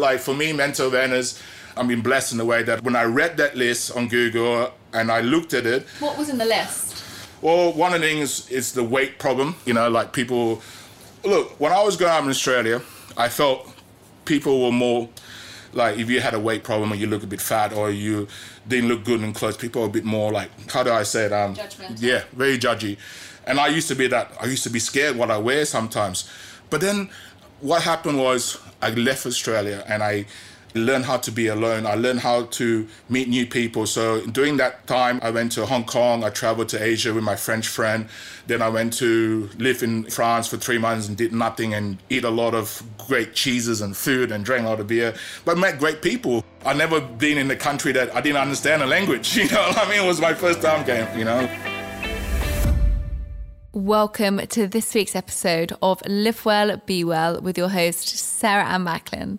like for me, mental awareness, I've been blessed in the way that when I read that list on Google and I looked at it, What was in the list? well, one of the things is the weight problem. You know, like people. Look, when I was growing up in Australia, I felt people were more like if you had a weight problem or you look a bit fat or you didn't look good in clothes, people were a bit more like how do I say it? Um, Judgmental. Yeah, very judgy. And I used to be that. I used to be scared what I wear sometimes. But then what happened was I left Australia and I learned how to be alone. I learned how to meet new people. So during that time, I went to Hong Kong. I traveled to Asia with my French friend. Then I went to live in France for three months and did nothing and eat a lot of great cheeses and food and drank a lot of beer. But met great people. I never been in a country that I didn't understand the language. You know, what I mean, it was my first time game. You know. Welcome to this week's episode of Live Well, Be Well with your host, Sarah Ann Macklin.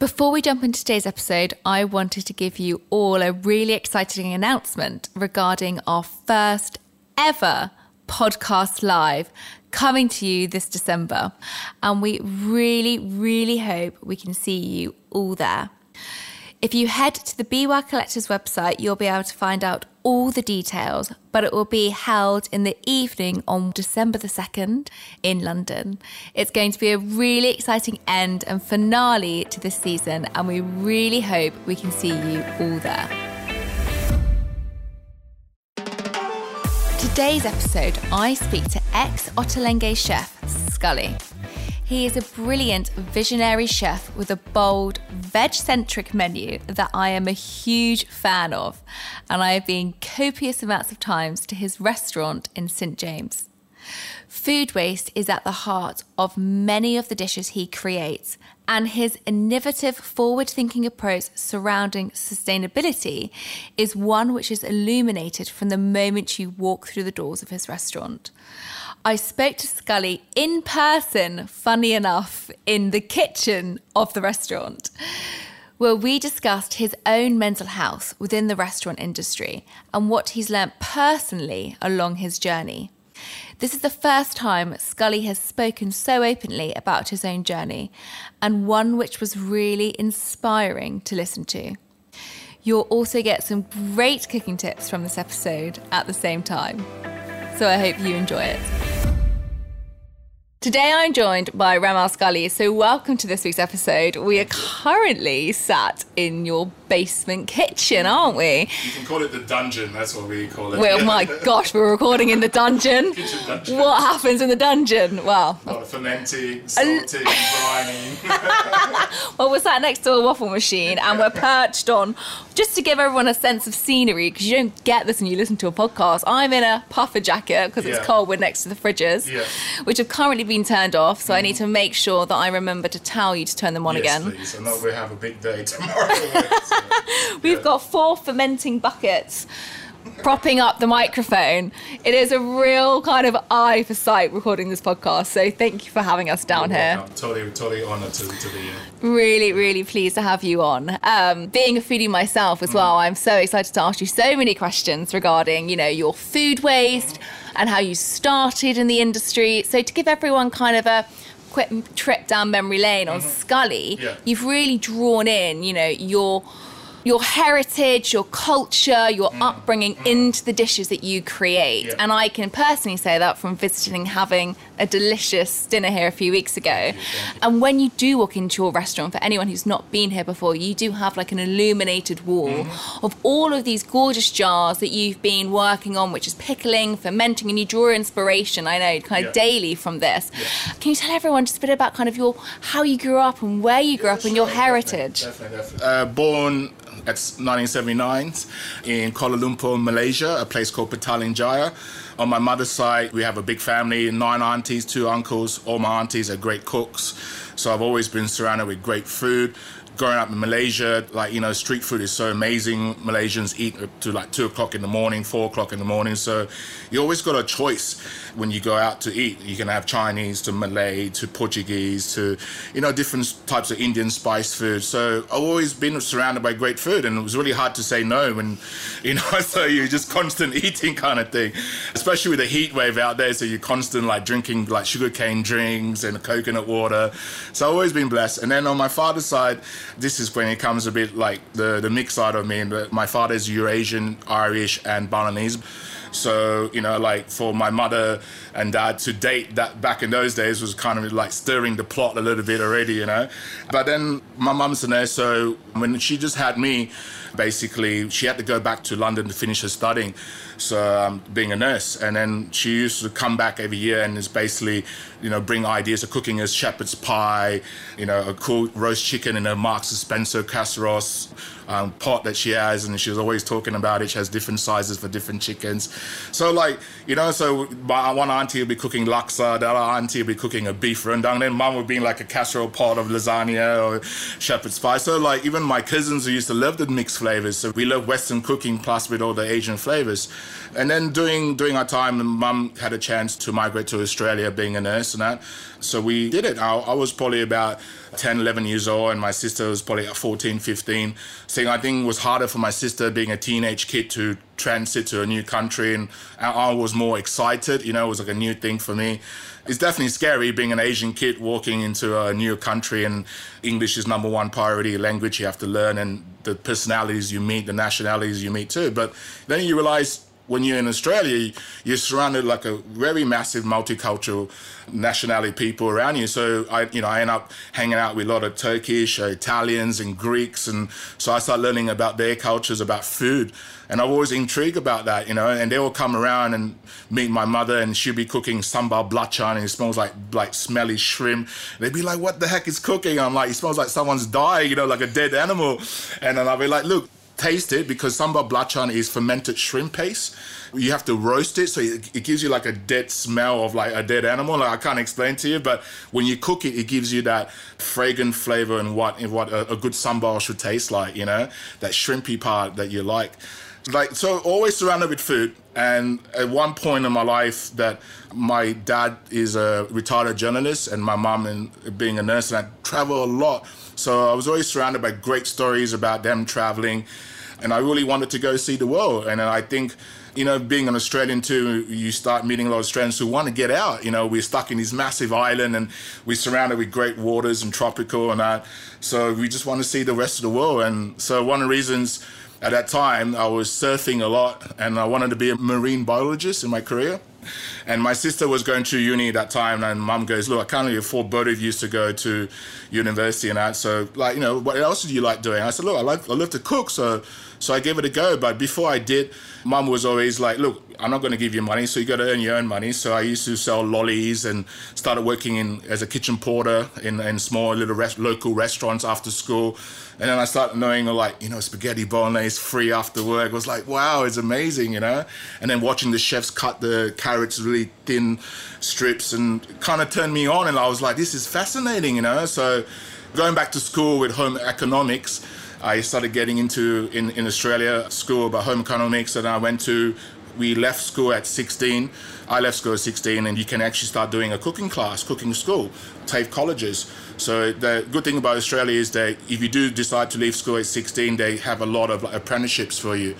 Before we jump into today's episode, I wanted to give you all a really exciting announcement regarding our first ever podcast live coming to you this December. And we really, really hope we can see you all there. If you head to the Be Well Collective website, you'll be able to find out all the details, but it will be held in the evening on December the 2nd in London. It's going to be a really exciting end and finale to this season, and we really hope we can see you all there. Today's episode, I speak to ex Ottolenghi chef Scully. He is a brilliant visionary chef with a bold, veg centric menu that I am a huge fan of, and I have been copious amounts of times to his restaurant in St. James. Food waste is at the heart of many of the dishes he creates, and his innovative, forward thinking approach surrounding sustainability is one which is illuminated from the moment you walk through the doors of his restaurant. I spoke to Scully in person, funny enough, in the kitchen of the restaurant, where we discussed his own mental health within the restaurant industry and what he's learnt personally along his journey. This is the first time Scully has spoken so openly about his own journey, and one which was really inspiring to listen to. You'll also get some great cooking tips from this episode at the same time. So I hope you enjoy it. Today I'm joined by Ramael Scully. So welcome to this week's episode. We are currently sat in your basement kitchen, aren't we? You can call it the dungeon. That's what we call it. Well, my gosh, we're recording in the dungeon. Kitchen dungeon. What happens in the dungeon? Well, A lot of fermenting, salting, brining. well, we're sat next to a waffle machine and we're perched on, just to give everyone a sense of scenery, because you don't get this when you listen to a podcast. I'm in a puffer jacket because Yeah. it's cold. We're next to the fridges, Yeah. which have currently been turned off. So I need mm. to make sure that I remember to tell you to turn them on yes, again. please. I know we have a big day tomorrow. so, We've got four fermenting buckets propping up the microphone. It is a real kind of eye for sight recording this podcast. So thank you for having us down here. I'm totally, totally honoured to, to be here. Really, really pleased to have you on. Um, being a foodie myself as well, I'm so excited to ask you so many questions regarding, you know, your food waste and how you started in the industry. So to give everyone kind of a quick trip down memory lane on Scully, Yeah. you've really drawn in, you know, your your heritage, your culture, your mm, upbringing mm. into the dishes that you create. Yeah. And I can personally say that from visiting having a delicious dinner here a few weeks ago. And when you do walk into your restaurant, for anyone who's not been here before, you do have like an illuminated wall Mm-hmm. of all of these gorgeous jars that you've been working on, which is pickling, fermenting, and you draw inspiration, I know, kind of Yeah. daily from this. Can you tell everyone just a bit about kind of your how you grew up and where you grew up and your Sure, heritage? Definitely, definitely. Uh, born at 1979 in Kuala Lumpur, Malaysia, a place called Petaling Jaya. On my mother's side, we have a big family, nine aunties, two uncles. All my aunties are great cooks. So I've always been surrounded with great food. Growing up in Malaysia, like, you know, street food is so amazing. Malaysians eat to like two o'clock in the morning, four o'clock in the morning. So you always got a choice when you go out to eat. You can have Chinese to Malay to Portuguese to, you know, different types of Indian spice food. So I've always been surrounded by great food and it was really hard to say no when, you know, so you're just constant eating kind of thing, especially with the heat wave out there. So you're constant like drinking like sugarcane drinks and coconut water. so I've always been blessed. And then on my father's side, this is when it comes a bit like the, the mixed side of me. My father's Eurasian, Irish, and Balinese. So, you know, like for my mother and dad to date that back in those days was kind of like stirring the plot a little bit already, you know. But then my mum's a nurse, so when she just had me, basically she had to go back to London to finish her studying, so um, being a nurse, and then she used to come back every year and is basically, you know, bring ideas of cooking as shepherd's pie, you know, a cool roast chicken in a Marks and Spencer casserole um, pot that she has, and she was always talking about it. She has different sizes for different chickens, so like you know, so my one auntie would be cooking laksa, the other auntie would be cooking a beef rendang, then mum would be like a casserole pot of lasagna or shepherd's pie. So like even my cousins who used to love the mixed flavors, so we love Western cooking plus with all the Asian flavors. And then during during our time, mum had a chance to migrate to Australia, being a nurse and that. So we did it. I, I was probably about 10, 11 years old, and my sister was probably 14, 15. So I think it was harder for my sister being a teenage kid to transit to a new country, and I was more excited. You know, it was like a new thing for me. It's definitely scary being an Asian kid walking into a new country, and English is number one priority language you have to learn, and the personalities you meet, the nationalities you meet too. But then you realize when you're in Australia, you're surrounded like a very massive multicultural nationality people around you. So I, you know, I end up hanging out with a lot of Turkish, uh, Italians, and Greeks, and so I start learning about their cultures, about food, and I'm always intrigued about that, you know. And they will come around and meet my mother, and she'll be cooking sambal belacan, and it smells like like smelly shrimp. They'd be like, "What the heck is cooking?" I'm like, "It smells like someone's died, you know, like a dead animal," and then I'll be like, "Look." Taste it because sambal belacan is fermented shrimp paste. You have to roast it, so it, it, gives you like a dead smell of like a dead animal. Like I can't explain to you, but when you cook it, it gives you that fragrant flavor and what what a, a good sambal should taste like. You know, that shrimpy part that you like. Like so, always surrounded with food. And at one point in my life, that my dad is a retired journalist, and my mom, and being a nurse, and I travel a lot so I was always surrounded by great stories about them traveling, and I really wanted to go see the world. And I think, you know, being an Australian too, you start meeting a lot of Australians who want to get out. You know, we're stuck in this massive island, and we're surrounded with great waters and tropical and that. So we just want to see the rest of the world. And so one of the reasons at that time I was surfing a lot, and I wanted to be a marine biologist in my career. And my sister was going to uni at that time, and mum goes, Look, I can't really afford both of you to go to university and that. So, like, you know, what else do you like doing? I said, Look, I like, I love to cook. So, so I gave it a go. But before I did, mum was always like, Look, I'm not going to give you money, so you got to earn your own money. So I used to sell lollies and started working in as a kitchen porter in, in small little rest, local restaurants after school. And then I started knowing like, you know, spaghetti bolognese free after work. It was like, wow, it's amazing, you know? And then watching the chefs cut the carrots really thin strips and kind of turned me on. And I was like, this is fascinating, you know? So going back to school with home economics, I started getting into in, in Australia school about home economics and I went to we left school at 16. I left school at 16, and you can actually start doing a cooking class, cooking school, TAFE colleges. So the good thing about Australia is that if you do decide to leave school at 16, they have a lot of apprenticeships for you.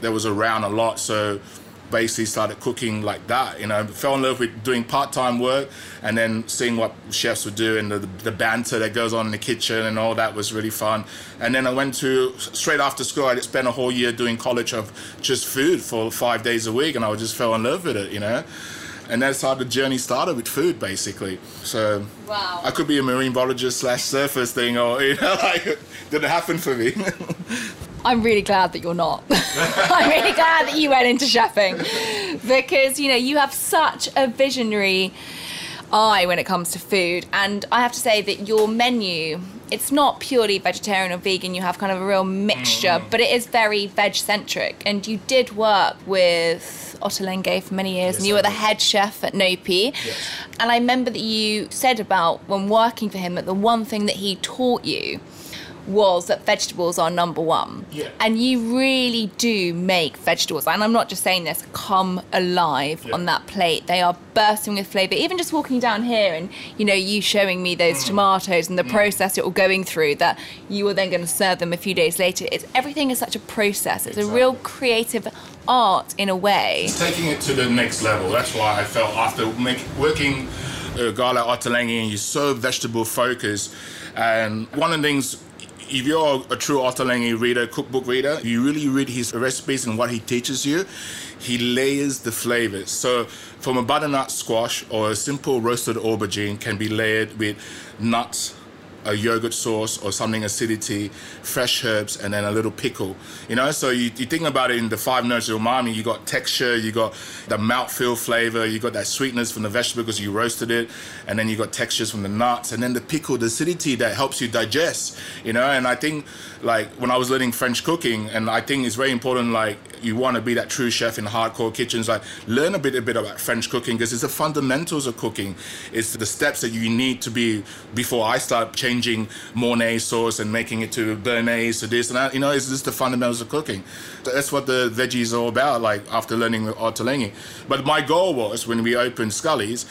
There was around a lot, so basically started cooking like that. You know, fell in love with doing part-time work and then seeing what chefs would do and the, the banter that goes on in the kitchen and all that was really fun. And then I went to straight after school. I spent a whole year doing college of just food for five days a week, and I just fell in love with it. You know. And that's how the journey started with food, basically. So wow. I could be a marine biologist slash surface thing, or you know, like didn't happen for me. I'm really glad that you're not. I'm really glad that you went into chefing because you know you have such a visionary eye when it comes to food, and I have to say that your menu it's not purely vegetarian or vegan. You have kind of a real mixture, mm. but it is very veg centric. And you did work with Ottolenghi for many years, yes, and you were the head chef at Nopi. Yes. And I remember that you said about when working for him that the one thing that he taught you was that vegetables are number one. Yeah. And you really do make vegetables, and I'm not just saying this, come alive yeah. on that plate. They are bursting with flavour. Even just walking down here and, you know, you showing me those mm. tomatoes and the mm. process you're going through that you are then going to serve them a few days later. It's everything is such a process. It's exactly. a real creative art in a way. It's taking it to the next level. That's why I felt after make, working a guy like Ottolenghi and you're so vegetable focused, and one of the things if you're a true Ottolenghi reader, cookbook reader, you really read his recipes and what he teaches you. He layers the flavors. So, from a butternut squash or a simple roasted aubergine can be layered with nuts, a yogurt sauce or something acidity, fresh herbs, and then a little pickle. You know, so you, you think about it in the five notes of umami, you got texture, you got the mouthfeel flavor, you got that sweetness from the vegetable because you roasted it, and then you got textures from the nuts, and then the pickle, the acidity that helps you digest. You know, and I think like when I was learning French cooking, and I think it's very important, like you want to be that true chef in hardcore kitchens, like learn a bit a bit about French cooking because it's the fundamentals of cooking. It's the steps that you need to be before I start changing Mornay sauce and making it to Béarnaise to this and that. You know, it's just the fundamentals of cooking. That's what the veggies are all about. Like after learning the art of Ottolenghi, but my goal was when we opened Scully's,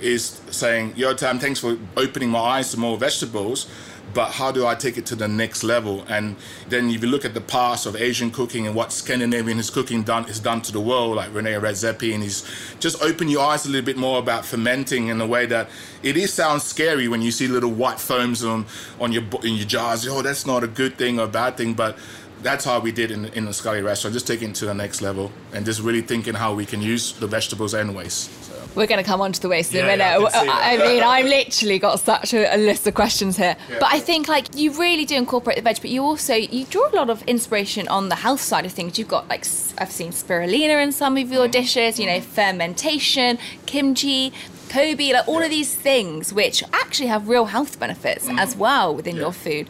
is saying, Yotam, thanks for opening my eyes to more vegetables but how do I take it to the next level? And then if you look at the past of Asian cooking and what Scandinavian is cooking done is done to the world, like Rene Redzepi, and he's just open your eyes a little bit more about fermenting in a way that it is sounds scary when you see little white foams on on your in your jars. Oh, that's not a good thing or bad thing, but that's how we did in, in the Scully restaurant, just taking it to the next level and just really thinking how we can use the vegetables and waste. We're going to come on to the waste in yeah, a minute. Yeah, I, I, mean, I've literally got such a, a list of questions here. Yeah. But I think like you really do incorporate the veg, but you also you draw a lot of inspiration on the health side of things. You've got like I've seen spirulina in some of your dishes. You know, fermentation, kimchi, koji, like all of these things which actually have real health benefits mm. as well within yeah. your food.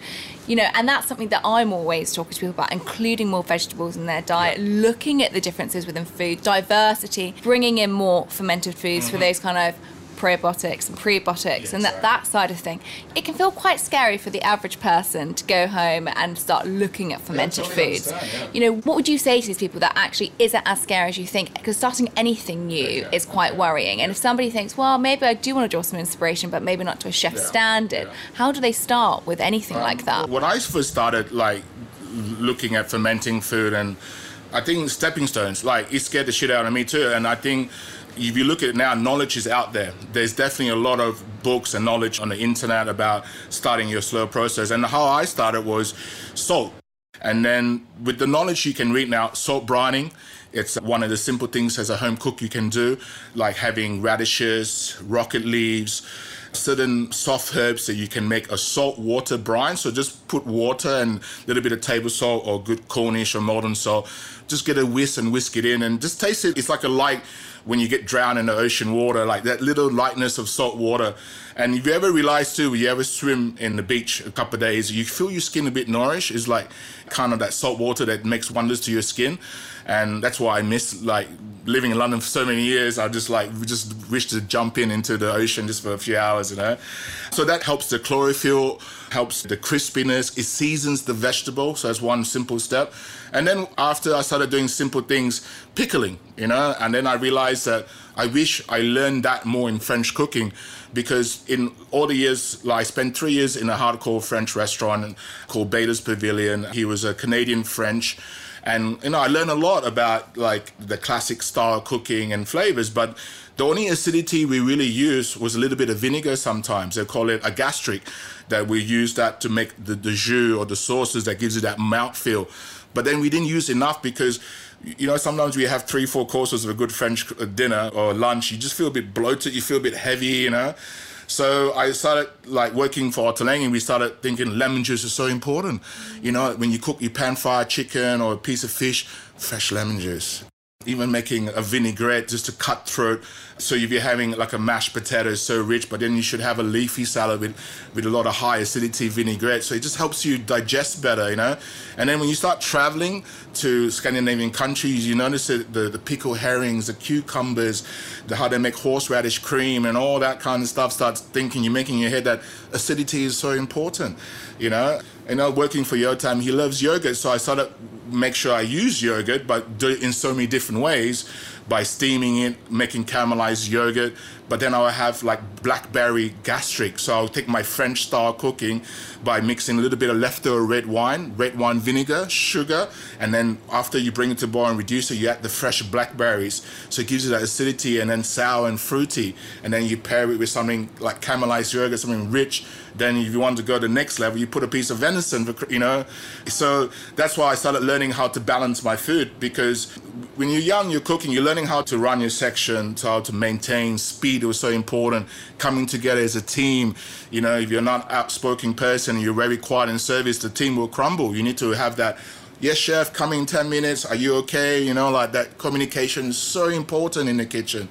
You know, and that's something that I'm always talking to people about, including more vegetables in their diet, yeah. looking at the differences within food, diversity, bringing in more fermented foods mm-hmm. for those kind of probiotics and prebiotics yes, and that, that side of thing, it can feel quite scary for the average person to go home and start looking at fermented yeah, totally foods. Yeah. You know, what would you say to these people that actually isn't as scary as you think? Because starting anything new yeah, is quite worrying. And if somebody thinks, well, maybe I do want to draw some inspiration, but maybe not to a chef standard, how do they start with anything um, like that? When I first started, like, looking at fermenting food and I think stepping stones, like it scared the shit out of me too. And I think if you look at it now, knowledge is out there. There's definitely a lot of books and knowledge on the internet about starting your slow process. And how I started was salt. And then with the knowledge you can read now, salt brining, it's one of the simple things as a home cook you can do, like having radishes, rocket leaves, certain soft herbs that you can make a salt water brine. So just put water and a little bit of table salt or good Cornish or Maldon salt. Just get a whisk and whisk it in and just taste it. It's like a light when you get drowned in the ocean water, like that little lightness of salt water. And if you ever realize too, when you ever swim in the beach a couple of days, you feel your skin a bit nourished. It's like kind of that salt water that makes wonders to your skin. And that's why I miss like living in London for so many years. I just like just wish to jump in into the ocean just for a few hours, you know. So that helps the chlorophyll, helps the crispiness. It seasons the vegetable. So that's one simple step. And then after I started doing simple things, pickling, you know, and then I realized that I wish I learned that more in French cooking because in all the years, like I spent three years in a hardcore French restaurant called Beta's Pavilion. He was a Canadian French. And you know, I learned a lot about like the classic style cooking and flavors, but the only acidity we really used was a little bit of vinegar sometimes. They call it a gastrique, that we use that to make the, the jus or the sauces that gives you that mouth feel. But then we didn't use enough because, you know, sometimes we have three, four courses of a good French uh, dinner or lunch. You just feel a bit bloated. You feel a bit heavy, you know. So I started like working for Ottolenghi. We started thinking lemon juice is so important. You know, when you cook your pan fried chicken or a piece of fish, fresh lemon juice even making a vinaigrette just to cut throat. So if you're having like a mashed potato, so rich, but then you should have a leafy salad with, with a lot of high acidity vinaigrette. So it just helps you digest better, you know. And then when you start traveling to Scandinavian countries, you notice that the, the pickled herrings, the cucumbers, the, how they make horseradish cream and all that kind of stuff. Starts thinking, you're making your head that acidity is so important, you know. You know, working for Yotam, he loves yogurt, so I started make sure I use yogurt, but do it in so many different ways by steaming it, making caramelized yogurt, but then I'll have like blackberry gastrique. So I'll take my French style cooking by mixing a little bit of leftover red wine, red wine vinegar, sugar, and then after you bring it to boil and reduce it, you add the fresh blackberries. So it gives you that acidity and then sour and fruity. And then you pair it with something like caramelized yogurt, something rich. Then if you want to go to the next level, you put a piece of venison, you know. So that's why I started learning how to balance my food because when you're young, you're cooking, you're learning how to run your section, how to maintain speed. It was so important. Coming together as a team. You know, if you're not outspoken person, you're very quiet in service, the team will crumble. You need to have that. Yes, chef, coming in 10 minutes. Are you okay? You know, like that communication is so important in the kitchen.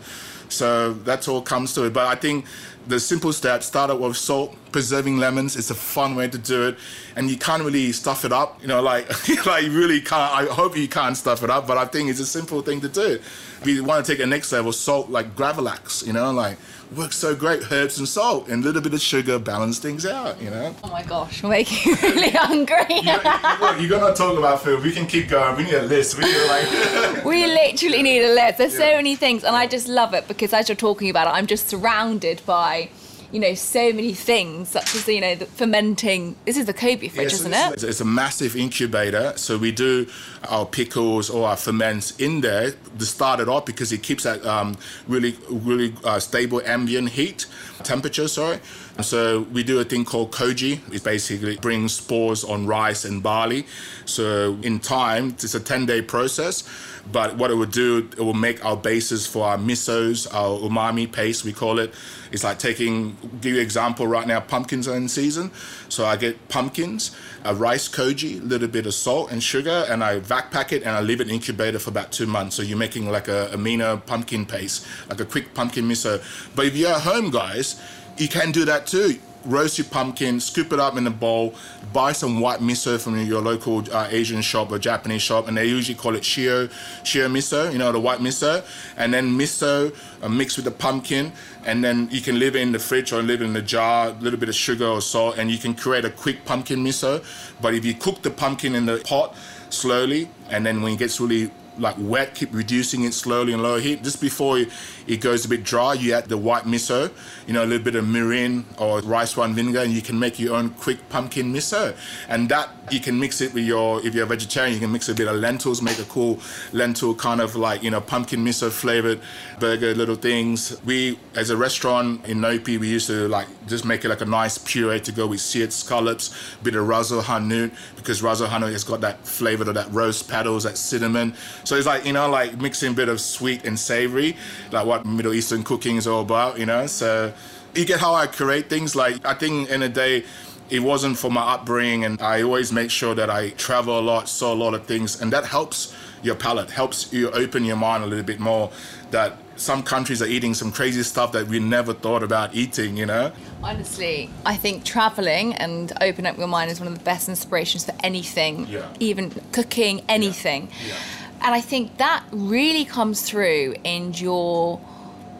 So that's all comes to it. But I think the simple steps start out with salt, preserving lemons. It's a fun way to do it, and you can't really stuff it up. You know, like like you really can't. I hope you can't stuff it up, but I think it's a simple thing to do. If you want to take a next level, salt like Gravlax. You know, like works so great. Herbs and salt and a little bit of sugar balance things out. You know. Oh my gosh, you're making me really hungry. you, look, you're gonna talk about food. We can keep going. We need a list. We need like. we literally need a list. There's yeah. so many things, and I just love it because as you're talking about it, I'm just surrounded by you know, so many things, such as, you know, the fermenting. This is the koji fridge, yeah, so isn't it? It's a massive incubator. So we do our pickles or our ferments in there to start it off because it keeps that um, really, really uh, stable ambient heat, temperature, sorry. So we do a thing called koji. It basically brings spores on rice and barley. So in time, it's a 10 day process. But what it will do, it will make our bases for our misos, our umami paste, we call it. It's like taking, give you example right now, pumpkins are in season. So I get pumpkins, a rice koji, a little bit of salt and sugar, and I vac pack it and I leave it in incubator for about two months. So you're making like a amino pumpkin paste, like a quick pumpkin miso. But if you're at home, guys, you can do that too roast your pumpkin, scoop it up in a bowl, buy some white miso from your local uh, Asian shop or Japanese shop, and they usually call it shio, shio miso, you know, the white miso, and then miso uh, mixed with the pumpkin, and then you can leave it in the fridge or leave it in the jar, a little bit of sugar or salt, and you can create a quick pumpkin miso. But if you cook the pumpkin in the pot slowly, and then when it gets really like wet, keep reducing it slowly and low heat. Just before it goes a bit dry, you add the white miso, you know, a little bit of mirin or rice wine vinegar, and you can make your own quick pumpkin miso. And that you can mix it with your, if you're a vegetarian, you can mix a bit of lentils, make a cool lentil kind of like, you know, pumpkin miso flavored burger little things. We, as a restaurant in Nopi, we used to like just make it like a nice puree to go with seared scallops, a bit of ras el hanout, because ras el hanout has got that flavor of that roast paddles, that cinnamon. So it's like, you know, like mixing a bit of sweet and savory, like what Middle Eastern cooking is all about, you know? So you get how I create things. Like, I think in a day, it wasn't for my upbringing, and I always make sure that I travel a lot, saw a lot of things, and that helps your palate, helps you open your mind a little bit more. That some countries are eating some crazy stuff that we never thought about eating, you know? Honestly, I think traveling and open up your mind is one of the best inspirations for anything, yeah. even cooking, anything. Yeah. Yeah. And I think that really comes through in your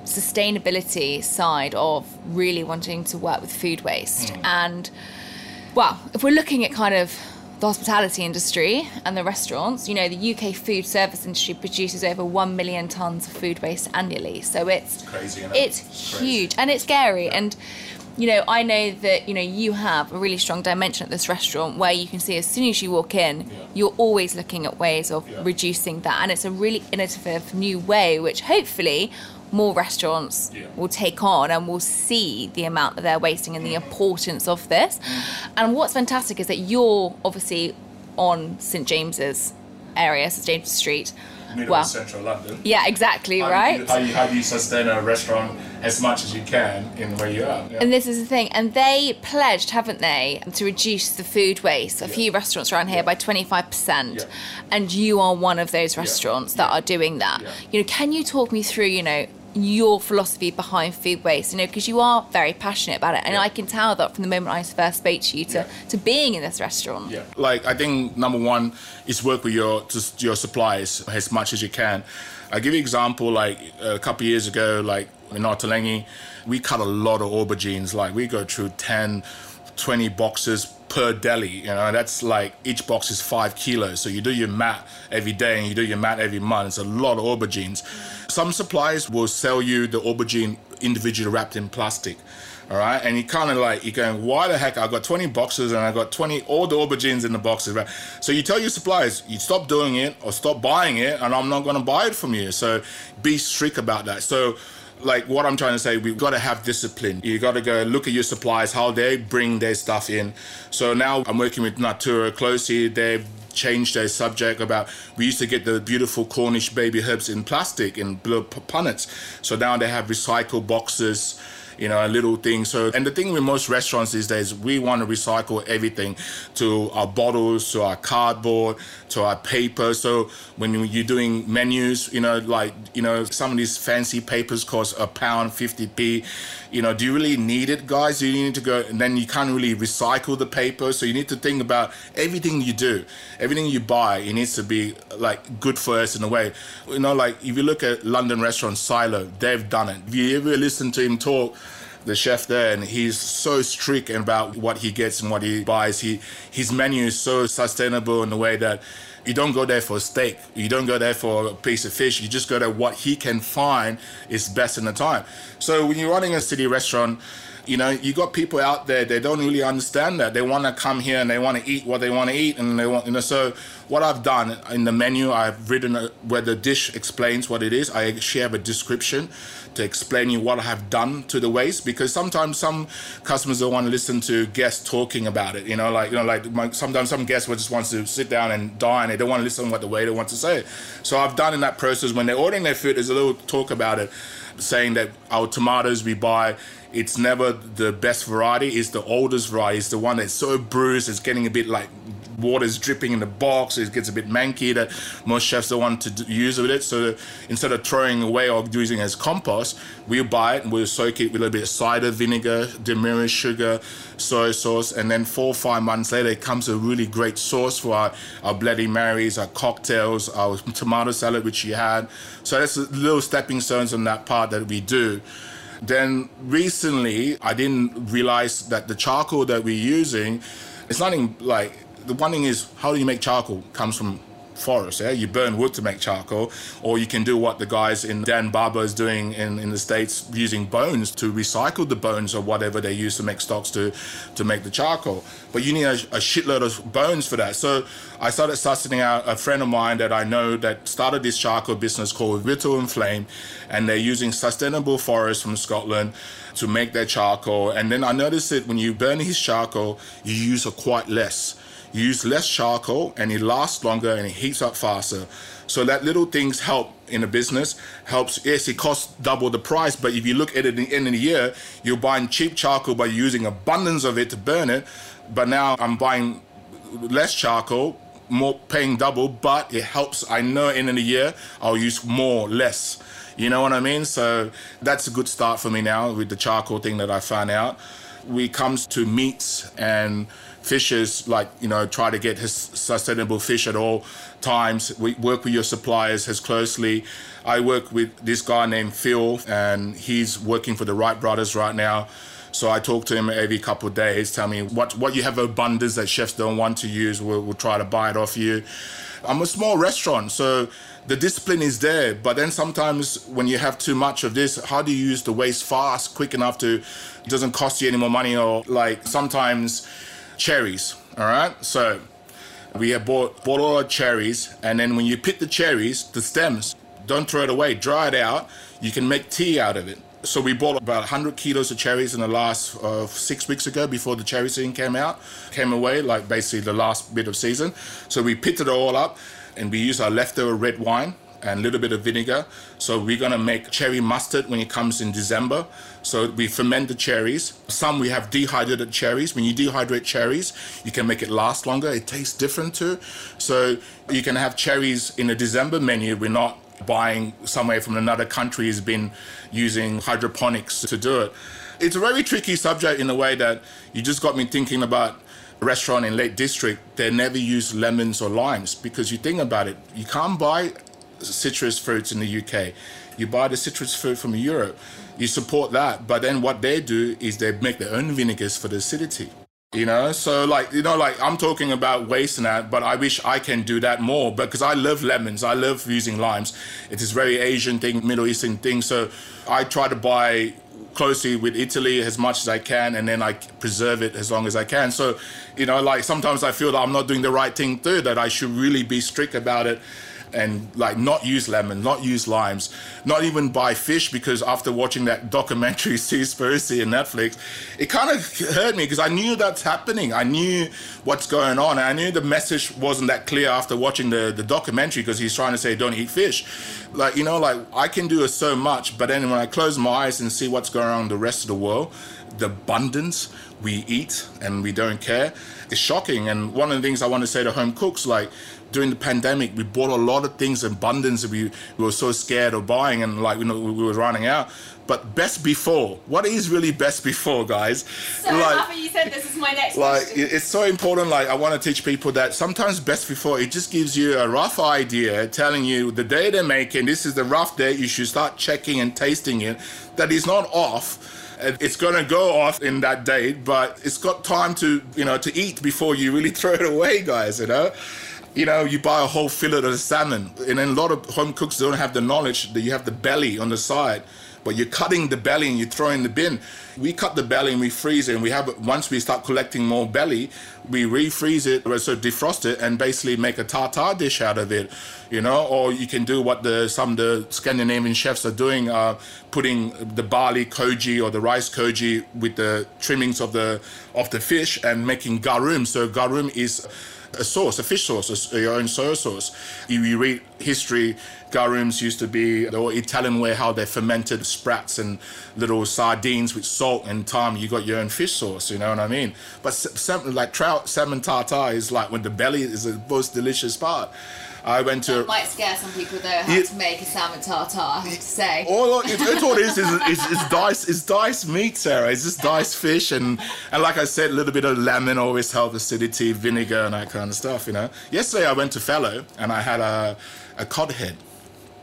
sustainability side of really wanting to work with food waste. Mm. And well, if we're looking at kind of the hospitality industry and the restaurants, you know, the UK food service industry produces over 1 million tons of food waste annually. So it's it's, crazy, it's, it's huge and it's scary. Yeah. And you know, I know that, you know, you have a really strong dimension at this restaurant where you can see as soon as you walk in, yeah. you're always looking at ways of yeah. reducing that. And it's a really innovative new way, which hopefully more restaurants yeah. will take on and will see the amount that they're wasting and the importance of this. Mm. And what's fantastic is that you're obviously on St James's area, St James's Street. Middle central London. Yeah, exactly, how right? Do you, how, you, how do you sustain a restaurant as much as you can in where you are? Yeah. And this is the thing. And they pledged, haven't they, to reduce the food waste. A yeah. few restaurants around here yeah. by 25%. And you are one of those restaurants that are doing that. You know, can you talk me through, you know, your philosophy behind food waste, you know, because you are very passionate about it. And yeah. I can tell that from the moment I first spoke to you to, yeah. to being in this restaurant. Yeah. Like, I think number one is work with your, your suppliers as much as you can. I give you an example, like a couple years ago, like in Ottolenghi, we cut a lot of aubergines. Like, we go through 10, 20 boxes per deli. You know, that's like each box is five kilos. So you do your mat every day and you do your mat every month. It's a lot of aubergines. Some suppliers will sell you the aubergine individually wrapped in plastic. All right, and you kind of like you're going, why the heck? I've got 20 boxes and I got 20 all the aubergines in the boxes. Right? So you tell your suppliers, you stop doing it or stop buying it, and I'm not going to buy it from you. So be strict about that. So like what I'm trying to say, we've got to have discipline. You got to go look at your suppliers, how they bring their stuff in. So now I'm working with Natoora closely. They've changed their subject about we used to get the beautiful Cornish baby herbs in plastic in blue punnets. So now they have recycled boxes you know, a little thing. So, and the thing with most restaurants these days, we want to recycle everything to our bottles, to our cardboard, to our paper. So when you're doing menus, you know, like, you know, some of these fancy papers cost a pound 50p. You know, do you really need it, guys? Do you need to go, and then you can't really recycle the paper. So you need to think about everything you do, everything you buy, it needs to be like good for us in a way. You know, like if you look at London restaurant Silo, they've done it. If you ever listen to him talk, the chef there, and he's so strict about what he gets and what he buys. He his menu is so sustainable in the way that you don't go there for a steak, you don't go there for a piece of fish. You just go there what he can find is best in the time. So when you're running a city restaurant you know, you got people out there they don't really understand that. They want to come here and they want to eat what they want to eat, and they want, you know. So what I've done in the menu, I've written a, where the dish explains what it is. I actually have a description to explain you what I have done to the waste because sometimes some customers don't want to listen to guests talking about it. You know, like you know, like my, sometimes some guests just wants to sit down and dine. They don't want to listen to what the waiter wants to say. So I've done in that process when they're ordering their food, there's a little talk about it, saying that our tomatoes we buy it's never the best variety. It's the oldest variety. It's the one that's so bruised. It's getting a bit like water's dripping in the box. It gets a bit manky that most chefs don't want to use with it. So instead of throwing away or using as compost, we'll buy it and we'll soak it with a bit of cider vinegar, demerara sugar, soy sauce, and then four or five months later, it comes a really great sauce for our, our Bloody Marys, our cocktails, our tomato salad, which you had. So that's a little stepping stones on that part that we do. Then recently, I didn't realize that the charcoal that we're using, it's nothing like the one thing is how do you make charcoal comes from forest. Yeah, you burn wood to make charcoal, or you can do what the guys in Dan Barber is doing in, in the states, using bones to recycle the bones or whatever they use to make stocks to to make the charcoal. But you need a, a shitload of bones for that. So I started sussing out a friend of mine that I know that started this charcoal business called Whittle and Flame, and they're using sustainable forests from Scotland to make their charcoal. And then I noticed that when you burn his charcoal, you use a quite less use less charcoal and it lasts longer and it heats up faster. So that little things help in a business helps. Yes, it costs double the price, but if you look at it at the end of the year, you're buying cheap charcoal by using abundance of it to burn it. But now I'm buying less charcoal, more paying double, but it helps. I know in the year I'll use more less. You know what I mean? So that's a good start for me now with the charcoal thing that I found out. We comes to meats and fishers like you know try to get sustainable fish at all times we work with your suppliers as closely i work with this guy named phil and he's working for the wright brothers right now so I talk to him every couple of days, tell me what, what you have abundance that chefs don't want to use, we'll, we'll try to buy it off you. I'm a small restaurant, so the discipline is there. But then sometimes when you have too much of this, how do you use the waste fast, quick enough to, it doesn't cost you any more money or like sometimes cherries. All right, so we have bought bought all our cherries, and then when you pick the cherries, the stems, don't throw it away. Dry it out. You can make tea out of it. So we bought about 100 kilos of cherries in the last uh, six weeks ago before the cherry season came out, came away, like basically the last bit of season. So we picked it all up and we used our leftover red wine and a little bit of vinegar. So we're gonna make cherry mustard when it comes in December. So we ferment the cherries. Some we have dehydrated cherries. When you dehydrate cherries, you can make it last longer. It tastes different too. So you can have cherries in a December menu. We're not buying somewhere from another country has been using hydroponics to do it. It's a very tricky subject in a way that you just got me thinking about a restaurant in Lake District, they never use lemons or limes because you think about it, you can't buy citrus fruits in the UK. You buy the citrus fruit from Europe. You support that, but then what they do is they make their own vinegars for the acidity. you know so like you know like i'm talking about wasting that but i wish i can do that more because i love lemons i love using limes it is very asian thing middle eastern thing so i try to buy closely with italy as much as i can and then i preserve it as long as i can so you know like sometimes i feel that i'm not doing the right thing too that i should really be strict about it and like not use lemon, not use limes, not even buy fish because after watching that documentary Seaspiracy in Netflix, it kind of hurt me because I knew that's happening. I knew what's going on. And I knew the message wasn't that clear after watching the, the documentary because he's trying to say don't eat fish. Like, you know, like I can do so much, but then when I close my eyes and see what's going on in the rest of the world, the abundance we eat and we don't care, it's shocking. And one of the things I want to say to home cooks, like during the pandemic, we bought a lot of things in abundance that we, we were so scared of buying and like you know we were running out. But best before, what is really best before, guys? So like, after you said this is my next like question. it's so important. Like I want to teach people that sometimes best before it just gives you a rough idea, telling you the day they're making this is the rough day. You should start checking and tasting it. That is not off it's going to go off in that date but it's got time to you know to eat before you really throw it away guys you know? You know, you buy a whole fillet of salmon, and then a lot of home cooks don't have the knowledge that you have the belly on the side, but you're cutting the belly and you throw in the bin. We cut the belly and we freeze it, and we have it. Once we start collecting more belly, we refreeze it, so defrost it, and basically make a tartar dish out of it. You know, or you can do what the some of the Scandinavian chefs are doing, uh, putting the barley koji or the rice koji with the trimmings of the of the fish and making garum. So garum is a sauce, a fish sauce, a, your own soy sauce. You, you read history, garums used to be the Italian way how they fermented sprats and little sardines with salt and time you got your own fish sauce, you know what I mean? But like trout, salmon tartar is like when the belly is the most delicious part. I went to. That might scare some people though. How to make a salmon tartar? I have to say. All it's, it's all it is is, is, is diced it's diced meat, Sarah. It's just diced fish and and like I said, a little bit of lemon always helps acidity, vinegar and that kind of stuff. You know. Yesterday I went to Fallow and I had a a cod head.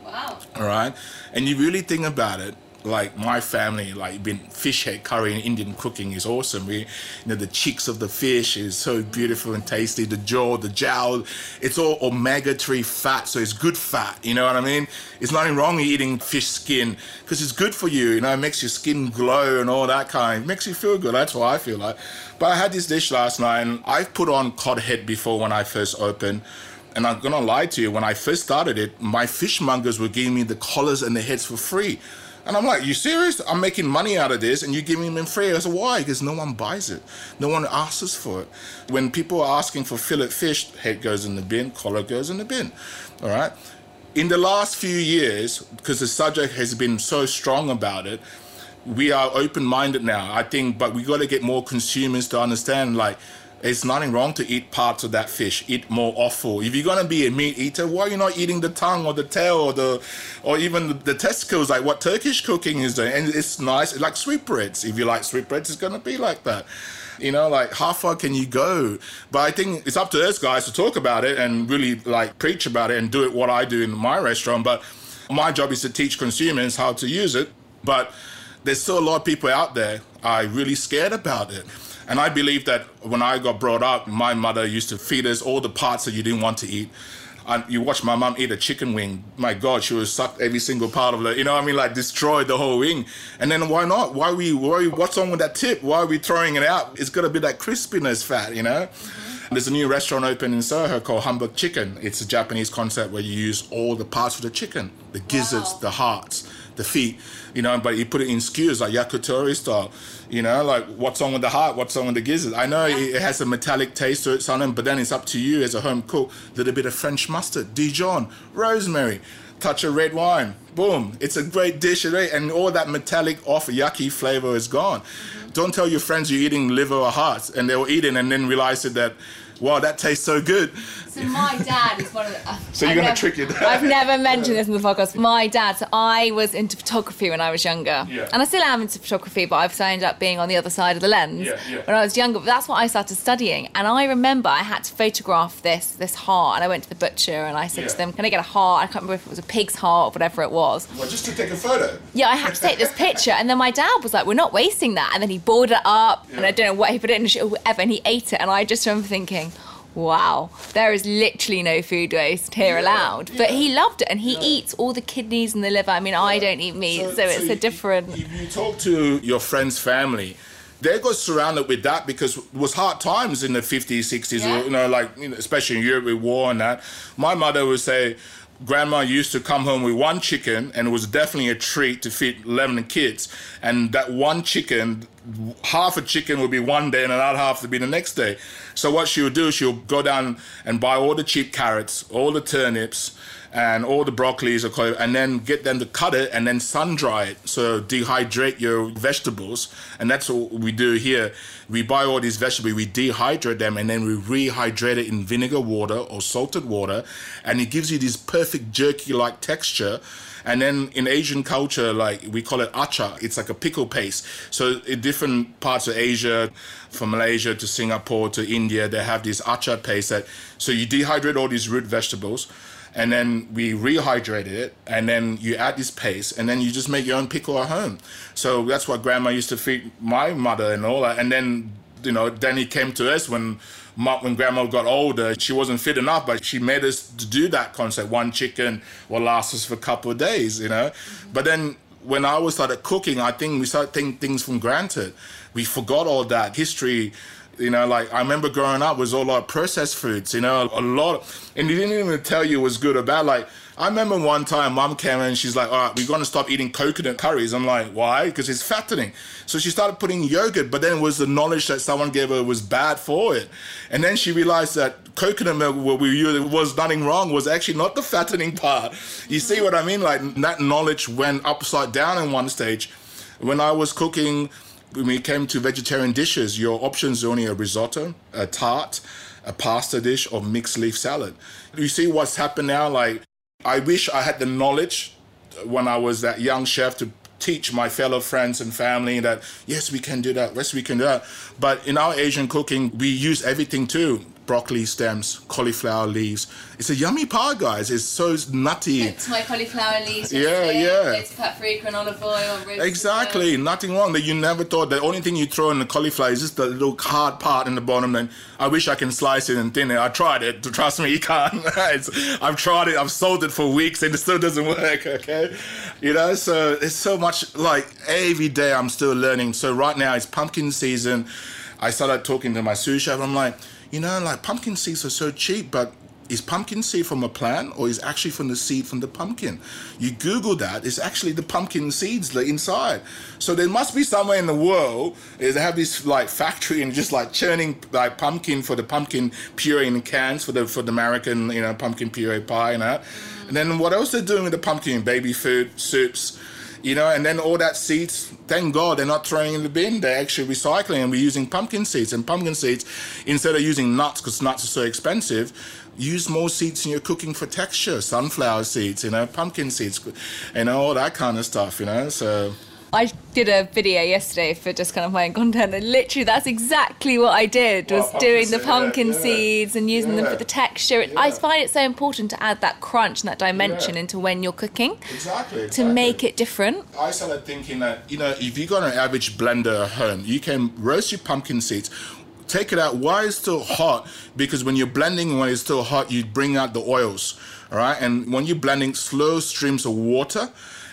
Wow. All right, and you really think about it like my family, like been fish head curry and Indian cooking is awesome. We, you know, the cheeks of the fish is so beautiful and tasty. The jaw, the jowl, it's all omega-3 fat, so it's good fat. You know what I mean? It's nothing wrong eating fish skin because it's good for you. You know, it makes your skin glow and all that kind. It makes you feel good. That's what I feel like. But I had this dish last night, and I've put on cod head before when I first opened. And I'm gonna lie to you, when I first started it, my fishmongers were giving me the collars and the heads for free. And I'm like, you serious? I'm making money out of this and you're giving them free. I said, why? Because no one buys it. No one asks for it. When people are asking for fillet fish, head goes in the bin, collar goes in the bin. All right. In the last few years, because the subject has been so strong about it, we are open minded now, I think, but we got to get more consumers to understand like, it's nothing wrong to eat parts of that fish. Eat more offal. If you're gonna be a meat eater, why are you not eating the tongue or the tail or the, or even the, testicles, like what Turkish cooking is doing? And it's nice, like sweetbreads. If you like sweetbreads, it's gonna be like that. You know, like how far can you go? But I think it's up to us guys to talk about it and really like preach about it and do it what I do in my restaurant. But my job is to teach consumers how to use it. But there's still a lot of people out there are really scared about it. And I believe that when I got brought up, my mother used to feed us all the parts that you didn't want to eat. And you watch my mom eat a chicken wing. My God, she would suck every single part of it. You know what I mean? Like destroy the whole wing. And then why not? Why we? Why? What's wrong with that tip? Why are we throwing it out? It's got to be that crispiness fat. You know. Mm-hmm. There's a new restaurant open in Soho called Humble Chicken. It's a Japanese concept where you use all the parts of the chicken, the gizzards, wow. the hearts, the feet, you know, but you put it in skewers like yakitori style, you know, like what's on with the heart, what's on with the gizzard. I know it, it has a metallic taste to it, something, but then it's up to you as a home cook. Little bit of French mustard, Dijon, rosemary, touch of red wine, boom. It's a great dish, and all that metallic off yucky flavor is gone. Mm-hmm. Don't tell your friends you're eating liver or heart, and they will eat it and then realize that, wow, that tastes so good. So my dad is one of the. Uh, so you're going to trick your dad? I've never mentioned this in the podcast. My dad. So I was into photography when I was younger, yeah. and I still am into photography, but I've signed up being on the other side of the lens yeah, yeah. when I was younger. But that's what I started studying, and I remember I had to photograph this this heart, and I went to the butcher and I said to them, "Can I get a heart?" I can't remember if it was a pig's heart or whatever it was. Well, just to take a photo. Yeah, I had to take this picture, and then my dad was like, "We're not wasting that," and then he boiled it up, and I don't know what he put it in or whatever, and he ate it, and I just remember thinking. Wow, there is literally no food waste here Yeah, allowed. But yeah. he loved it and he Yeah. eats all the kidneys and the liver. I mean, I don't eat meat, so, it's a different. If you talk to your friend's family, they got surrounded with that because it was hard times in the 50s, 60s, Yeah. you know, like, you know, especially in Europe with war and that. My mother would say, Grandma used to come home with one chicken, and it was definitely a treat to feed 11 kids. And that one chicken, half a chicken would be one day, and another half would be the next day. So what she would do, she would go down and buy all the cheap carrots, all the turnips, and all the broccolis or and then get them to cut it and then sun dry it so dehydrate your vegetables and that's what we do here we buy all these vegetables we dehydrate them and then we rehydrate it in vinegar water or salted water and it gives you this perfect jerky like texture and then in Asian culture, like we call it acha, it's like a pickle paste. So in different parts of Asia, from Malaysia to Singapore to India, they have this acha paste that. So you dehydrate all these root vegetables, and then we rehydrated it, and then you add this paste, and then you just make your own pickle at home. So that's what Grandma used to feed my mother and all that. And then you know, then it came to us when when grandma got older, she wasn't fit enough, but she made us to do that concept. One chicken will last us for a couple of days, you know. Mm-hmm. But then when I was started cooking, I think we started taking things from granted. We forgot all that history. You know, like I remember growing up was all of processed foods. You know, a lot, and they didn't even tell you was good or bad. Like I remember one time, Mum came in and she's like, "All right, we're gonna stop eating coconut curries." I'm like, "Why?" Because it's fattening. So she started putting yogurt, but then it was the knowledge that someone gave her was bad for it, and then she realized that coconut milk, what we used, was nothing wrong. Was actually not the fattening part. You see what I mean? Like that knowledge went upside down in one stage. When I was cooking, when we came to vegetarian dishes, your options are only a risotto, a tart, a pasta dish, or mixed leaf salad. You see what's happened now? Like, I wish I had the knowledge when I was that young chef to teach my fellow friends and family that yes, we can do that, yes, we can do that. But in our Asian cooking, we use everything too broccoli stems, cauliflower leaves. It's a yummy pie, guys. It's so nutty. It's my cauliflower leaves. Yeah, yeah. It's paprika and olive oil. Exactly, nothing wrong. That you never thought the only thing you throw in the cauliflower is just the little hard part in the bottom. And I wish I can slice it and thin it. I tried it. Trust me, you can't. I've tried it. I've sold it for weeks and it still doesn't work. Okay, you know. So it's so much like every day I'm still learning. So right now it's pumpkin season. I started talking to my sous chef. I'm like, you know, like pumpkin seeds are so cheap, but is pumpkin seed from a plant or is actually from the seed from the pumpkin? You Google that, it's actually the pumpkin seeds inside. So there must be somewhere in the world is they have this like factory and just like churning like pumpkin for the pumpkin puree in cans for the for the American you know pumpkin puree pie and that. And then what else they're doing with the pumpkin? Baby food, soups you know, and then all that seeds, thank God they're not throwing in the bin. They're actually recycling and we're using pumpkin seeds. And pumpkin seeds, instead of using nuts, because nuts are so expensive, use more seeds in your cooking for texture. Sunflower seeds, you know, pumpkin seeds, know, all that kind of stuff, you know. So I did a video yesterday for just kind of my own content, and literally that's exactly what I did was Well, doing the pumpkin yeah, yeah. seeds and using them for the texture. I find it so important to add that crunch and that dimension Yeah. into when you're cooking exactly, to exactly. make it different. I started thinking that, you know, if you got an average blender at home, you can roast your pumpkin seeds, take it out while it's still hot, because when you're blending when it's still hot, you bring out the oils, all right? And when you're blending slow streams of water,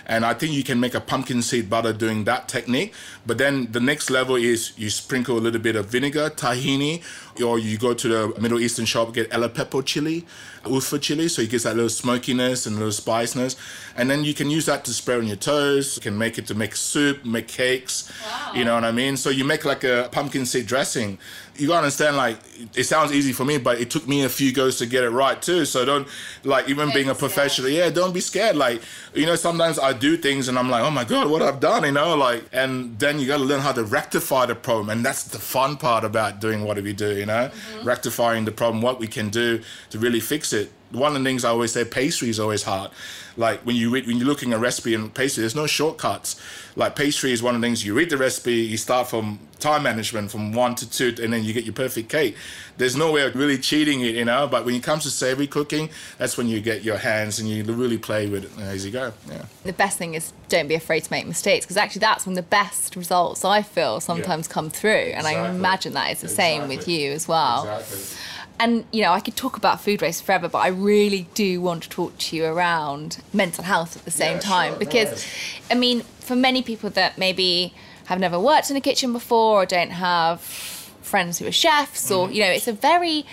and I think you can make a pumpkin seed butter doing that technique. But then the next level is you sprinkle a little bit of vinegar, tahini, or you go to the Middle Eastern shop, get Aleppo chili, Urfa chili, so it gives that little smokiness and a little spiciness. And then you can use that to spread on your toes. You can make it to make soup, make cakes. You know what I mean? So you make like a pumpkin seed dressing. you gotta understand, like, it sounds easy for me, but it took me a few goes to get it right too. So don't, like, even being a professional, yeah, don't be scared. Like, you know, sometimes I do things and I'm like, oh my God, what I've done, you know, like, and then you gotta learn how to rectify the problem. And that's the fun part about doing what we do, you know, mm-hmm. rectifying the problem, what we can do to really fix it one of the things I always say, pastry is always hard. Like when you read, when you're looking at a recipe and pastry, there's no shortcuts. Like pastry is one of the things you read the recipe, you start from time management from one to two, and then you get your perfect cake. There's no way of really cheating it, you know. But when it comes to savory cooking, that's when you get your hands and you really play with it as you go. Yeah. The best thing is don't be afraid to make mistakes because actually that's when the best results I feel sometimes yeah. come through, and exactly. I imagine that is the exactly. same with you as well. Exactly and you know, I could talk about food waste forever, but I really do want to talk to you around mental health at the same yeah, time sure, because, I mean, for many people that maybe have never worked in a kitchen before or don't have friends who are chefs, or mm-hmm. you know, it's a very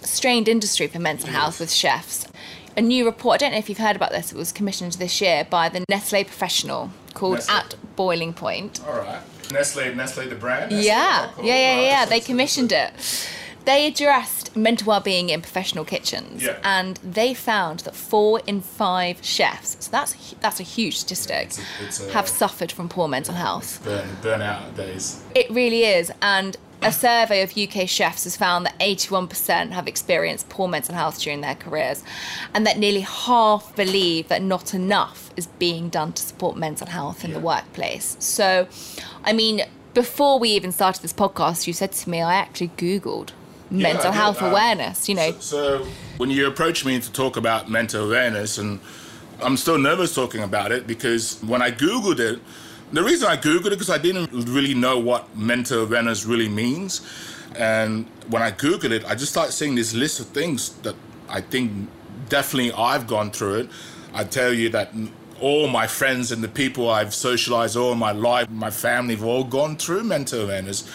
strained industry for mental health with chefs. A new report, I don't know if you've heard about this, it was commissioned this year by the Nestle professional called Nestle. At Boiling Point. All right. Nestle, Nestle the brand? Nestle? Yeah. Oh, cool. yeah, yeah, yeah. They commissioned it. They addressed mental well-being in professional kitchens, yeah. and they found that four in five chefs, so that's that's a huge statistic, it's a, it's a, have suffered from poor mental health. Burn, burnout days. It really is, and a survey of UK chefs has found that 81% have experienced poor mental health during their careers, and that nearly half believe that not enough is being done to support mental health in yeah. the workplace. So, I mean, before we even started this podcast, you said to me, I actually Googled mental yeah, health awareness, you know. So, so, when you approach me to talk about mental awareness, and I'm still nervous talking about it because when I Googled it, the reason I Googled it because I didn't really know what mental awareness really means. And when I Googled it, I just started seeing this list of things that I think definitely I've gone through it. I tell you that all my friends and the people I've socialized all my life, my family have all gone through mental awareness.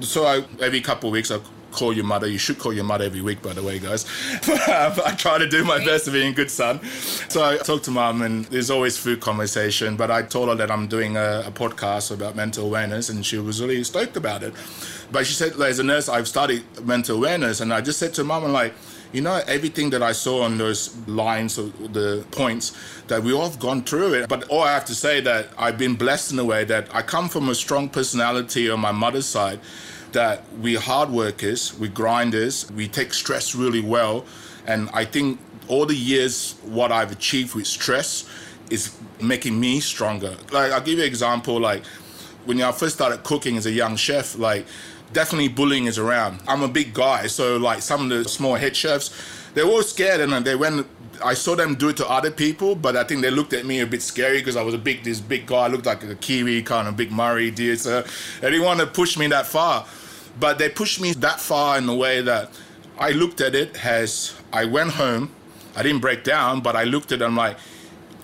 So I, every couple of weeks, I call your mother. You should call your mother every week, by the way, guys. I try to do my best to be a good son. So I talked to mom, and there's always food conversation. But I told her that I'm doing a, a podcast about mental awareness, and she was really stoked about it. But she said, as a nurse, I've studied mental awareness, and I just said to mom, I'm like, you know, everything that I saw on those lines, or the points, that we all have gone through it. But all I have to say that I've been blessed in a way that I come from a strong personality on my mother's side that we're hard workers, we're grinders, we take stress really well. And I think all the years, what I've achieved with stress is making me stronger. Like, I'll give you an example. Like, when I first started cooking as a young chef, like, definitely bullying is around. I'm a big guy, so, like, some of the small head chefs, they were all scared and they went I saw them do it to other people, but I think they looked at me a bit scary because I was a big, this big guy. I looked like a Kiwi kind of big Maori dude. So they didn't want to push me that far. But they pushed me that far in the way that I looked at it as I went home. I didn't break down, but I looked at it. I'm like,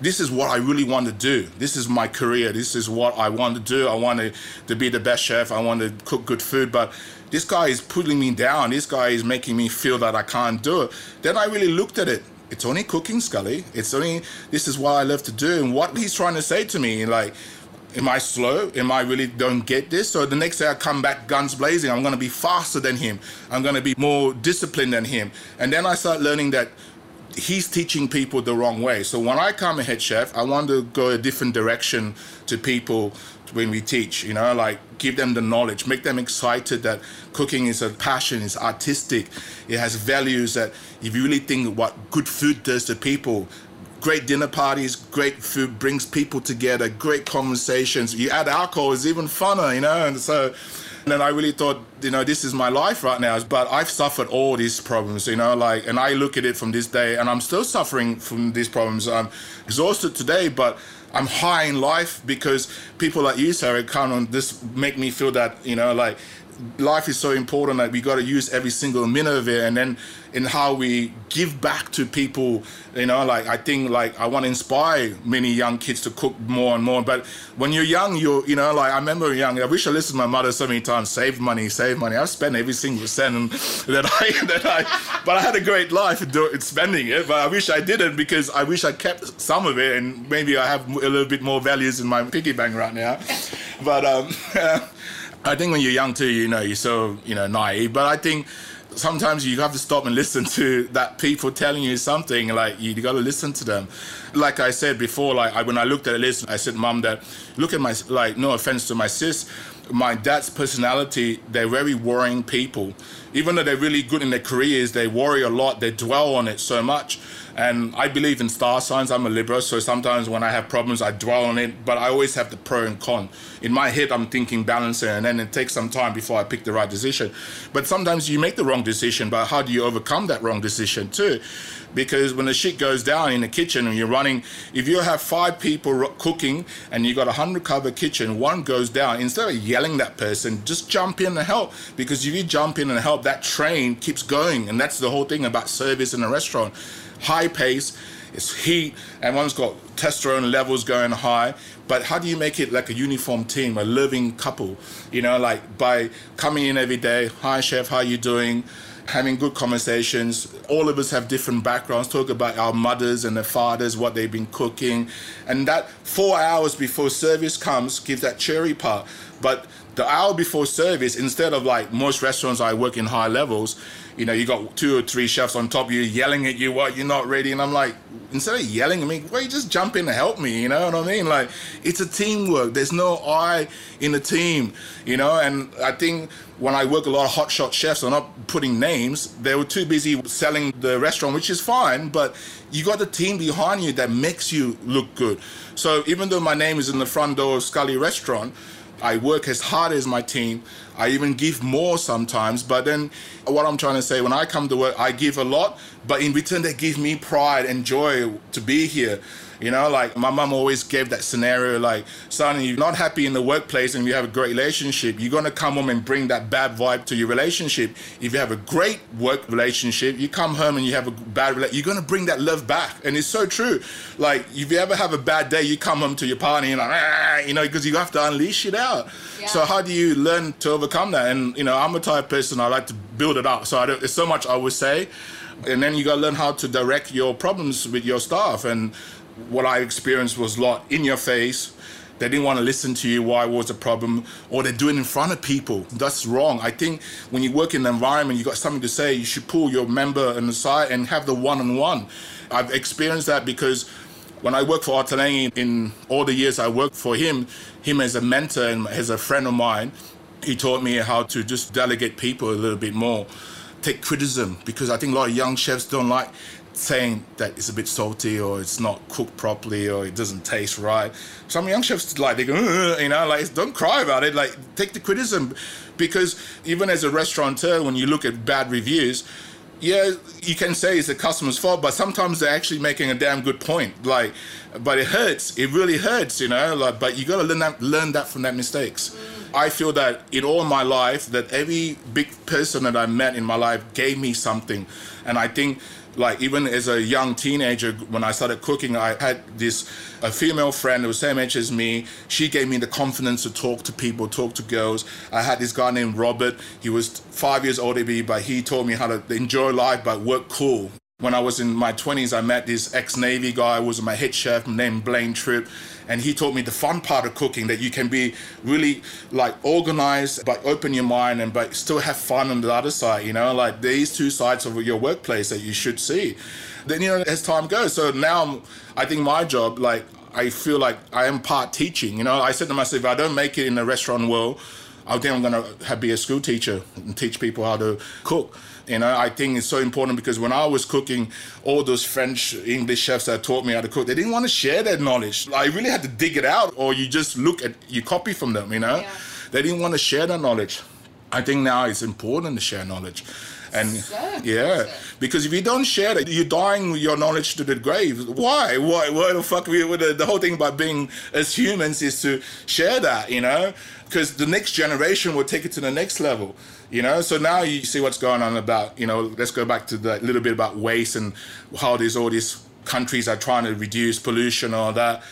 this is what I really want to do. This is my career. This is what I want to do. I want to, to be the best chef. I want to cook good food. But this guy is pulling me down. This guy is making me feel that I can't do it. Then I really looked at it. It's only cooking, Scully. It's only, this is what I love to do. And what he's trying to say to me, like, am I slow? Am I really don't get this? So the next day I come back guns blazing. I'm going to be faster than him. I'm going to be more disciplined than him. And then I start learning that he's teaching people the wrong way. So when I come a head chef, I want to go a different direction to people when we teach, you know, like give them the knowledge, make them excited that cooking is a passion, it's artistic, it has values that if you really think what good food does to people, great dinner parties, great food brings people together, great conversations. You add alcohol, it's even funner, you know. And so, and then I really thought, you know, this is my life right now. But I've suffered all these problems, you know, like, and I look at it from this day, and I'm still suffering from these problems. I'm exhausted today, but I'm high in life because people like you, Sarah, come on, this make me feel that, you know, like life is so important that we got to use every single minute of it and then in how we give back to people you know like i think like i want to inspire many young kids to cook more and more but when you're young you're you know like i remember young i wish i listened to my mother so many times save money save money. I've spent every single cent that i that i but i had a great life in spending it but i wish i didn't because i wish i kept some of it and maybe i have a little bit more values in my piggy bank right now but um I think when you're young too, you know, you're so you know naive. But I think sometimes you have to stop and listen to that people telling you something. Like you got to listen to them. Like I said before, like I, when I looked at the list, I said, "Mom, that look at my like. No offense to my sis, my dad's personality. They're very worrying people. Even though they're really good in their careers, they worry a lot. They dwell on it so much." And I believe in star signs. I'm a Libra, so sometimes when I have problems, I dwell on it. But I always have the pro and con. In my head, I'm thinking balancing, and then it takes some time before I pick the right decision. But sometimes you make the wrong decision, but how do you overcome that wrong decision too? Because when the shit goes down in the kitchen and you're running, if you have five people cooking and you got a hundred cover kitchen, one goes down. Instead of yelling that person, just jump in and help. Because if you jump in and help, that train keeps going, and that's the whole thing about service in a restaurant high pace, it's heat, everyone's got testosterone levels going high. But how do you make it like a uniform team, a living couple? You know, like by coming in every day, hi chef, how you doing? Having good conversations. All of us have different backgrounds. Talk about our mothers and their fathers, what they've been cooking, and that four hours before service comes gives that cherry part. But the hour before service, instead of like most restaurants I work in high levels, you know, you got two or three chefs on top of you yelling at you, what, you're not ready. And I'm like, instead of yelling at me, why you just jump in to help me? You know what I mean? Like, it's a teamwork. There's no I in the team, you know? And I think when I work a lot of hotshot chefs, I'm not putting names, they were too busy selling the restaurant, which is fine, but you got the team behind you that makes you look good. So even though my name is in the front door of Scully Restaurant, I work as hard as my team. I even give more sometimes. But then, what I'm trying to say, when I come to work, I give a lot, but in return, they give me pride and joy to be here. You know, like my mom always gave that scenario like, son, you're not happy in the workplace and you have a great relationship, you're gonna come home and bring that bad vibe to your relationship. If you have a great work relationship, you come home and you have a bad relationship, you're gonna bring that love back. And it's so true. Like, if you ever have a bad day, you come home to your partner and like, ah, you know, because you have to unleash it out. Yeah. So how do you learn to overcome that? And you know, I'm a type of person I like to build it up. So I don't, there's so much I would say, and then you got to learn how to direct your problems with your staff. And what I experienced was a lot in your face. They didn't want to listen to you. Why was the problem? Or they do it in front of people. That's wrong. I think when you work in the environment, you got something to say. You should pull your member on the side and have the one-on-one. I've experienced that because when I worked for Ottolenghi, in all the years I worked for him, him as a mentor and as a friend of mine, he taught me how to just delegate people a little bit more, take criticism because I think a lot of young chefs don't like saying that it's a bit salty or it's not cooked properly or it doesn't taste right. Some young chefs like they go, uh, uh, you know, like don't cry about it. Like take the criticism, because even as a restaurateur, when you look at bad reviews, yeah, you can say it's the customer's fault, but sometimes they're actually making a damn good point. Like, but it hurts. It really hurts, you know. Like, but you got to learn that, learn that from that mistakes. I feel that in all my life, that every big person that I met in my life gave me something, and I think like even as a young teenager when i started cooking i had this a female friend who was same age as me. She gave me the confidence to talk to people talk to girls. I had this guy named robert. He was five years older than me but he taught me how to enjoy life but work cool. When I was in my 20s, I met this ex Navy guy who was my head chef named Blaine Tripp. And he taught me the fun part of cooking that you can be really like organized, but open your mind and but still have fun on the other side, you know, like these two sides of your workplace that you should see. Then, you know, as time goes. So now I think my job, like, I feel like I am part teaching. You know, I said to myself, if I don't make it in the restaurant world, I think I'm to be a school teacher and teach people how to cook. You know, I think it's so important because when I was cooking, all those French, English chefs that taught me how to cook, they didn't want to share their knowledge. I really had to dig it out, or you just look at, you copy from them, you know? Yeah. They didn't want to share their knowledge. I think now it's important to share knowledge. And so yeah, because if you don't share it, you're dying your knowledge to the grave. Why? Why? Why the fuck? We, the, the whole thing about being as humans is to share that, you know? Because the next generation will take it to the next level you know? So now you see what's going on about you know let's go back to the little bit about waste and how these all these countries are trying to reduce pollution all that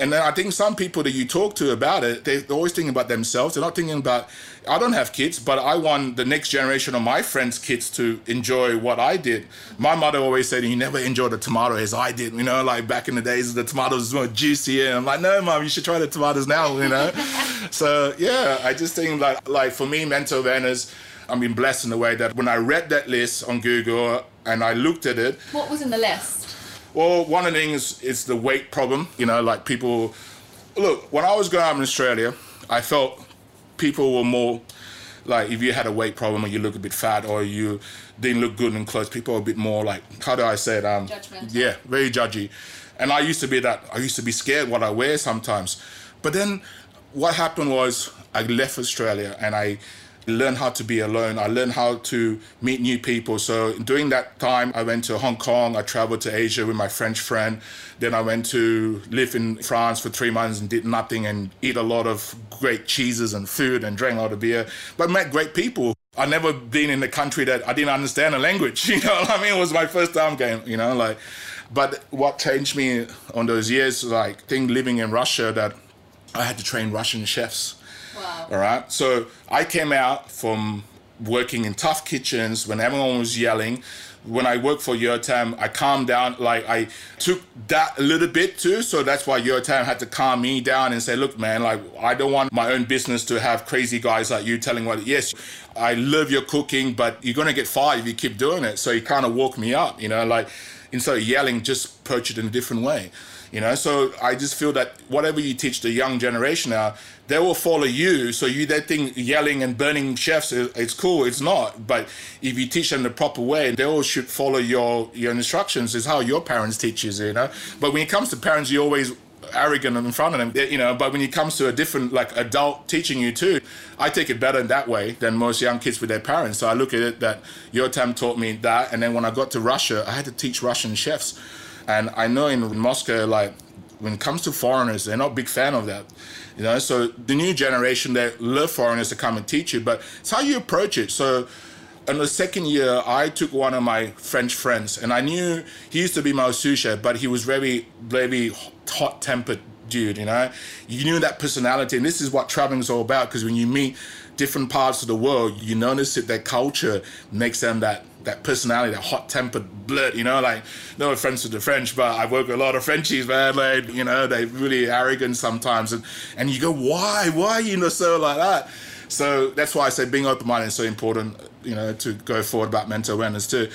And then I think some people that you talk to about it, they're always thinking about themselves. They're not thinking about, I don't have kids, but I want the next generation of my friends' kids to enjoy what I did. My mother always said, you never enjoy the tomato as I did, you know, like back in the days, the tomatoes were juicier. And I'm like, no, mom, you should try the tomatoes now, you know? so, yeah, I just think like, like for me, mental awareness, I've been blessed in the way that when I read that list on Google and I looked at it. What was in the list? Well, one of the things is the weight problem. You know, like people. Look, when I was growing up in Australia, I felt people were more like if you had a weight problem or you look a bit fat or you didn't look good in clothes, people were a bit more like how do I say it? Um, Judgmental. Yeah, very judgy. And I used to be that. I used to be scared what I wear sometimes. But then what happened was I left Australia and I learn how to be alone. I learned how to meet new people. So during that time, I went to Hong Kong. I traveled to Asia with my French friend. Then I went to live in France for three months and did nothing and eat a lot of great cheeses and food and drank a lot of beer, but met great people. I never been in a country that I didn't understand the language. You know what I mean? It was my first time going, you know, like, but what changed me on those years, like, thing living in Russia that I had to train Russian chefs Wow. all right. So I came out from working in tough kitchens when everyone was yelling. When I worked for Yotam, I calmed down. Like I took that a little bit too. So that's why Yotam had to calm me down and say, look, man, like I don't want my own business to have crazy guys like you telling what, yes, I love your cooking, but you're to get fired if you keep doing it. So he kind of woke me up, you know, like instead of yelling, just approach it in a different way. You know, so I just feel that whatever you teach the young generation now, they will follow you. So you they think yelling and burning chefs it's cool. It's not. But if you teach them the proper way, they all should follow your your instructions. Is how your parents teach you. You know. But when it comes to parents, you always arrogant in front of them, you know. But when it comes to a different, like adult teaching you too, I take it better in that way than most young kids with their parents. So I look at it that Yotam taught me that, and then when I got to Russia, I had to teach Russian chefs. And I know in Moscow, like when it comes to foreigners, they're not big fan of that. You know, so the new generation they love foreigners to come and teach you, but it's how you approach it. So in the second year, I took one of my French friends, and I knew he used to be my sous chef, but he was very, very hot tempered dude. You know, you knew that personality, and this is what traveling is all about. Because when you meet different parts of the world, you notice that their culture makes them that that personality, that hot tempered blurt, you know, like no offense to the French, but I work with a lot of Frenchies, man. Like, you know, they're really arrogant sometimes. And and you go, why? Why are you know so like that? So that's why I say being open minded is so important, you know, to go forward about mental awareness too.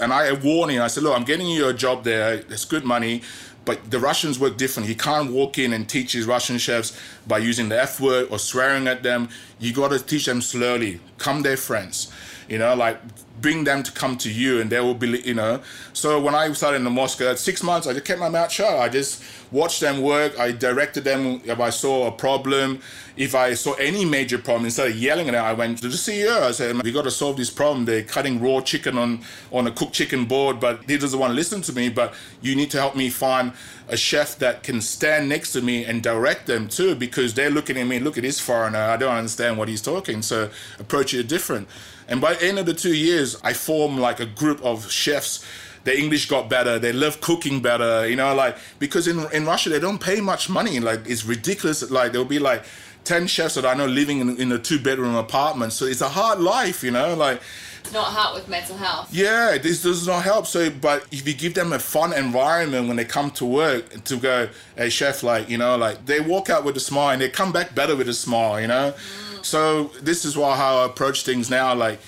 And I warn you, I said, look, I'm getting you a job there, it's good money. But the Russians work different. He can't walk in and teach his Russian chefs by using the F word or swearing at them. You got to teach them slowly. Come their friends. You know, like bring them to come to you and they will be, you know. So when I started in the Moscow, at six months, I just kept my mouth shut. I just watched them work. I directed them if I saw a problem. If I saw any major problem, instead of yelling at them, I went to the CEO. I said, we got to solve this problem. They're cutting raw chicken on, on a cooked chicken board, but he doesn't want to listen to me. But you need to help me find a chef that can stand next to me and direct them too, because they're looking at me, look at this foreigner. I don't understand what he's talking. So approach it different. And by the end of the two years, I formed like a group of chefs. Their English got better. They love cooking better. You know, like because in in Russia they don't pay much money. Like it's ridiculous. Like there'll be like ten chefs that I know living in, in a two bedroom apartment. So it's a hard life. You know, like Not help with mental health. yeah, this does not help. So, but if you give them a fun environment when they come to work, to go, hey chef, like you know, like they walk out with a smile and they come back better with a smile. You know, mm. So this is why how I approach things now. Like,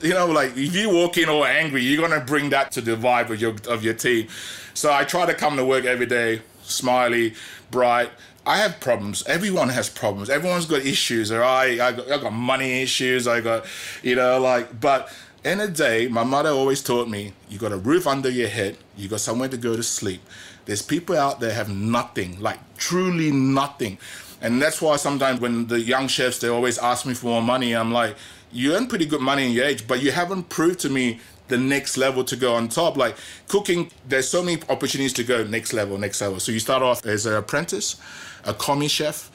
you know, like if you walk in all angry, you're gonna bring that to the vibe of your of your team. So I try to come to work every day, smiley, bright. I have problems. Everyone has problems. Everyone's got issues. All right, I got, I got money issues. I got, you know, like. But in a day, my mother always taught me: you got a roof under your head. You got somewhere to go to sleep. There's people out there have nothing, like truly nothing. And that's why sometimes when the young chefs they always ask me for more money, I'm like, you earn pretty good money in your age, but you haven't proved to me the next level to go on top. Like cooking, there's so many opportunities to go next level, next level. So you start off as an apprentice, a commis chef,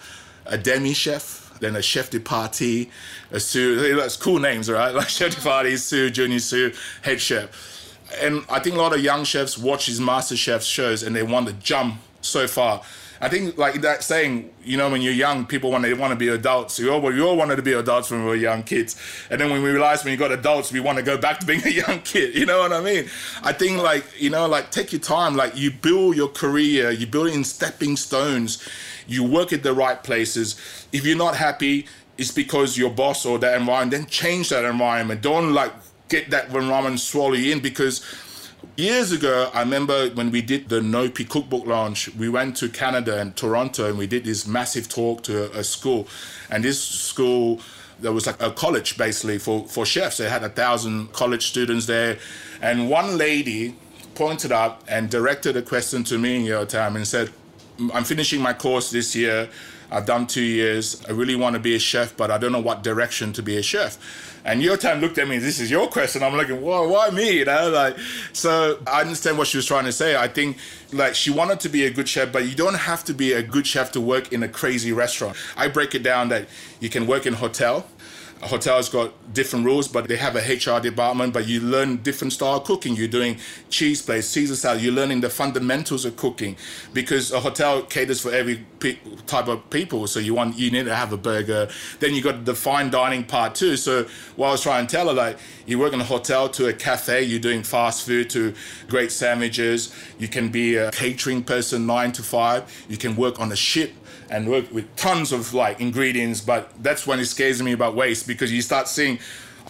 a demi chef, then a chef de partie, a sous. That's cool names, right? Like chef de partie, sous, junior sous, head chef. And I think a lot of young chefs watch these master chef shows and they want to jump so far. I think like that saying, you know, when you're young, people want to want to be adults. We all we all wanted to be adults when we were young kids, and then when we realized when you got adults, we want to go back to being a young kid. You know what I mean? I think like you know, like take your time. Like you build your career, you build in stepping stones. You work at the right places. If you're not happy, it's because your boss or that environment. Then change that environment. Don't like get that environment swallow you in because Years ago, I remember when we did the Nopi cookbook launch, we went to Canada and Toronto and we did this massive talk to a, a school. And this school, there was like a college basically for, for chefs. They had a thousand college students there. And one lady pointed up and directed a question to me in Yotam and said, I'm finishing my course this year. I've done two years. I really want to be a chef, but I don't know what direction to be a chef. And Yotam looked at me, this is your question. I'm looking, whoa, why me? You know, like, so I understand what she was trying to say. I think like she wanted to be a good chef, but you don't have to be a good chef to work in a crazy restaurant. I break it down that you can work in hotel, hotel's got different rules, but they have a HR department. But you learn different style cooking. You're doing cheese plates, Caesar salad. You're learning the fundamentals of cooking because a hotel caters for every pe- type of people. So you want you need to have a burger. Then you got the fine dining part too. So what I was trying to tell her, like you work in a hotel to a cafe. You're doing fast food to great sandwiches. You can be a catering person nine to five. You can work on a ship and work with tons of like ingredients. But that's when it scares me about waste because you start seeing,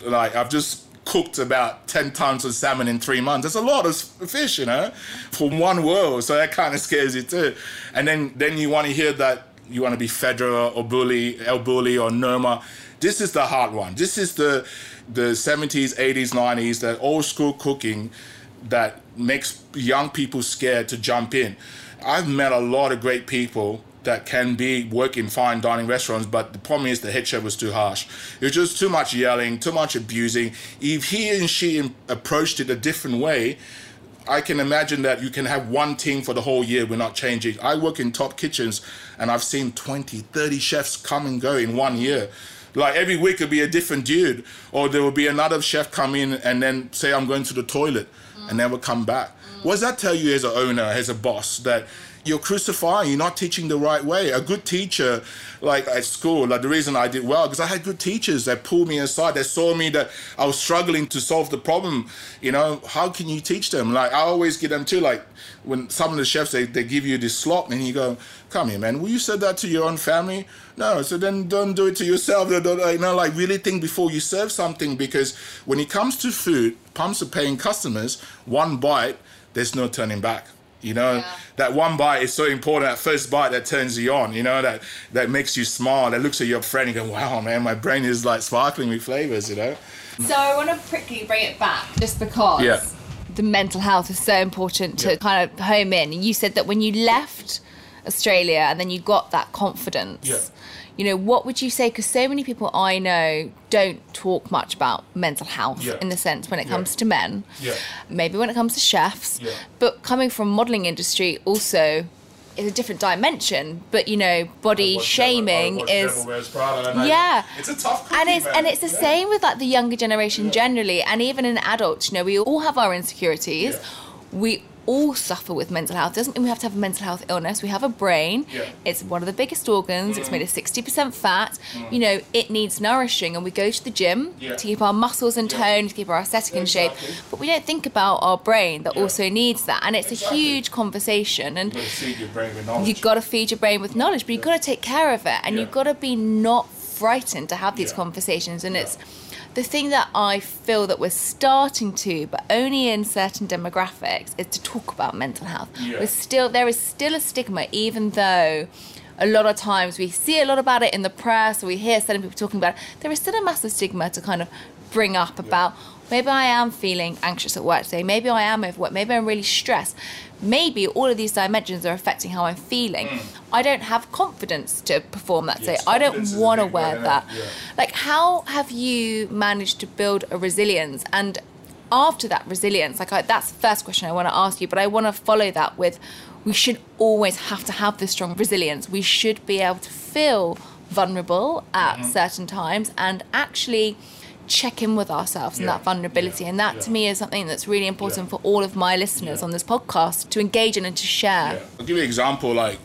like, I've just cooked about 10 tons of salmon in three months. That's a lot of fish, you know, from one world. So that kind of scares you too. And then, then you want to hear that you want to be Federer or Bulli, El Bulli or Noma. This is the hard one. This is the the 70s, 80s, 90s, that old school cooking that makes young people scared to jump in. I've met a lot of great people that can be work in fine dining restaurants, but the problem is the head chef was too harsh. It was just too much yelling, too much abusing. If he and she approached it a different way, I can imagine that you can have one team for the whole year, we're not changing. I work in top kitchens and I've seen 20, 30 chefs come and go in one year. Like every week could be a different dude, or there will be another chef come in and then say, I'm going to the toilet mm. and never come back. Mm. What does that tell you as an owner, as a boss, that you're crucifying, you're not teaching the right way. A good teacher, like at school, like the reason I did well, because I had good teachers that pulled me aside, that saw me that I was struggling to solve the problem. You know, how can you teach them? Like I always get them too, like when some of the chefs, they, they give you this slop and you go, come here, man, will you say that to your own family? No, so then don't do it to yourself. You know, like really think before you serve something because when it comes to food, pumps are paying customers, one bite, there's no turning back. You know, yeah. that one bite is so important. That first bite that turns you on. You know, that that makes you smile. That looks at your friend and go, "Wow, man, my brain is like sparkling with flavors." You know. So I want to quickly bring it back, just because yeah. the mental health is so important to yeah. kind of home in. You said that when you left Australia and then you got that confidence. Yeah you know, what would you say? Because so many people I know don't talk much about mental health yeah. in the sense when it comes yeah. to men. Yeah. Maybe when it comes to chefs. Yeah. But coming from modelling industry also is a different dimension. But you know, body shaming is yeah, it's a tough and it's and it's the same with like the younger generation generally, and even in adults. You know, we all have our insecurities. We all suffer with mental health. It doesn't mean we have to have a mental health illness. We have a brain. Yeah. It's one of the biggest organs. Mm. It's made of 60% fat. Mm. You know, it needs nourishing and we go to the gym yeah. to keep our muscles in tone, yeah. to keep our aesthetic in shape. But we don't think about our brain that also needs that. And it's exactly. a huge conversation. And you've got to feed your brain with knowledge, but you've got to take care of it. And you've got to be not frightened to have these conversations. And it's the thing that I feel that we're starting to, but only in certain demographics, is to talk about mental health. Yeah. We're still there is still a stigma, even though a lot of times we see a lot about it in the press or we hear certain people talking about it. There is still a massive stigma to kind of bring up about maybe I am feeling anxious at work today, maybe I am overworked, maybe I'm really stressed maybe all of these dimensions are affecting how I'm feeling. Mm. I don't have confidence to perform that yes, day. I don't want to wear that. Yeah. Like, how have you managed to build a resilience? And after that resilience, like I, that's the first question I want to ask you, but I want to follow that with we should always have to have this strong resilience. We should be able to feel vulnerable at mm-hmm. certain times and actually check in with ourselves and that vulnerability. Yeah. And that yeah. to me is something that's really important for all of my listeners on this podcast to engage in and to share. I'll give you an example like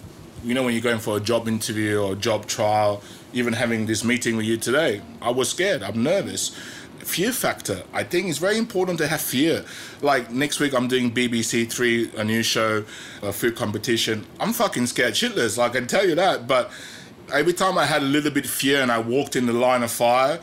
you know, when you're going for a job interview or a job trial, even having this meeting with you today, I was scared. I'm nervous. Fear factor. I think it's very important to have fear. Like next week, I'm doing BBC Three, a new show, a food competition. I'm fucking scared shitless. I can tell you that. But every time I had a little bit of fear and I walked in the line of fire,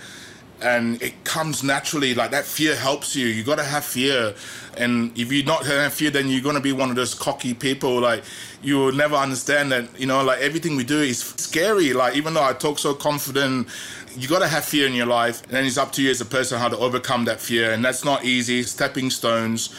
and it comes naturally. Like that fear helps you. You got to have fear, and if you not have fear, then you're gonna be one of those cocky people. Like you will never understand that. You know, like everything we do is scary. Like even though I talk so confident, you got to have fear in your life, and it's up to you as a person how to overcome that fear, and that's not easy. Stepping stones,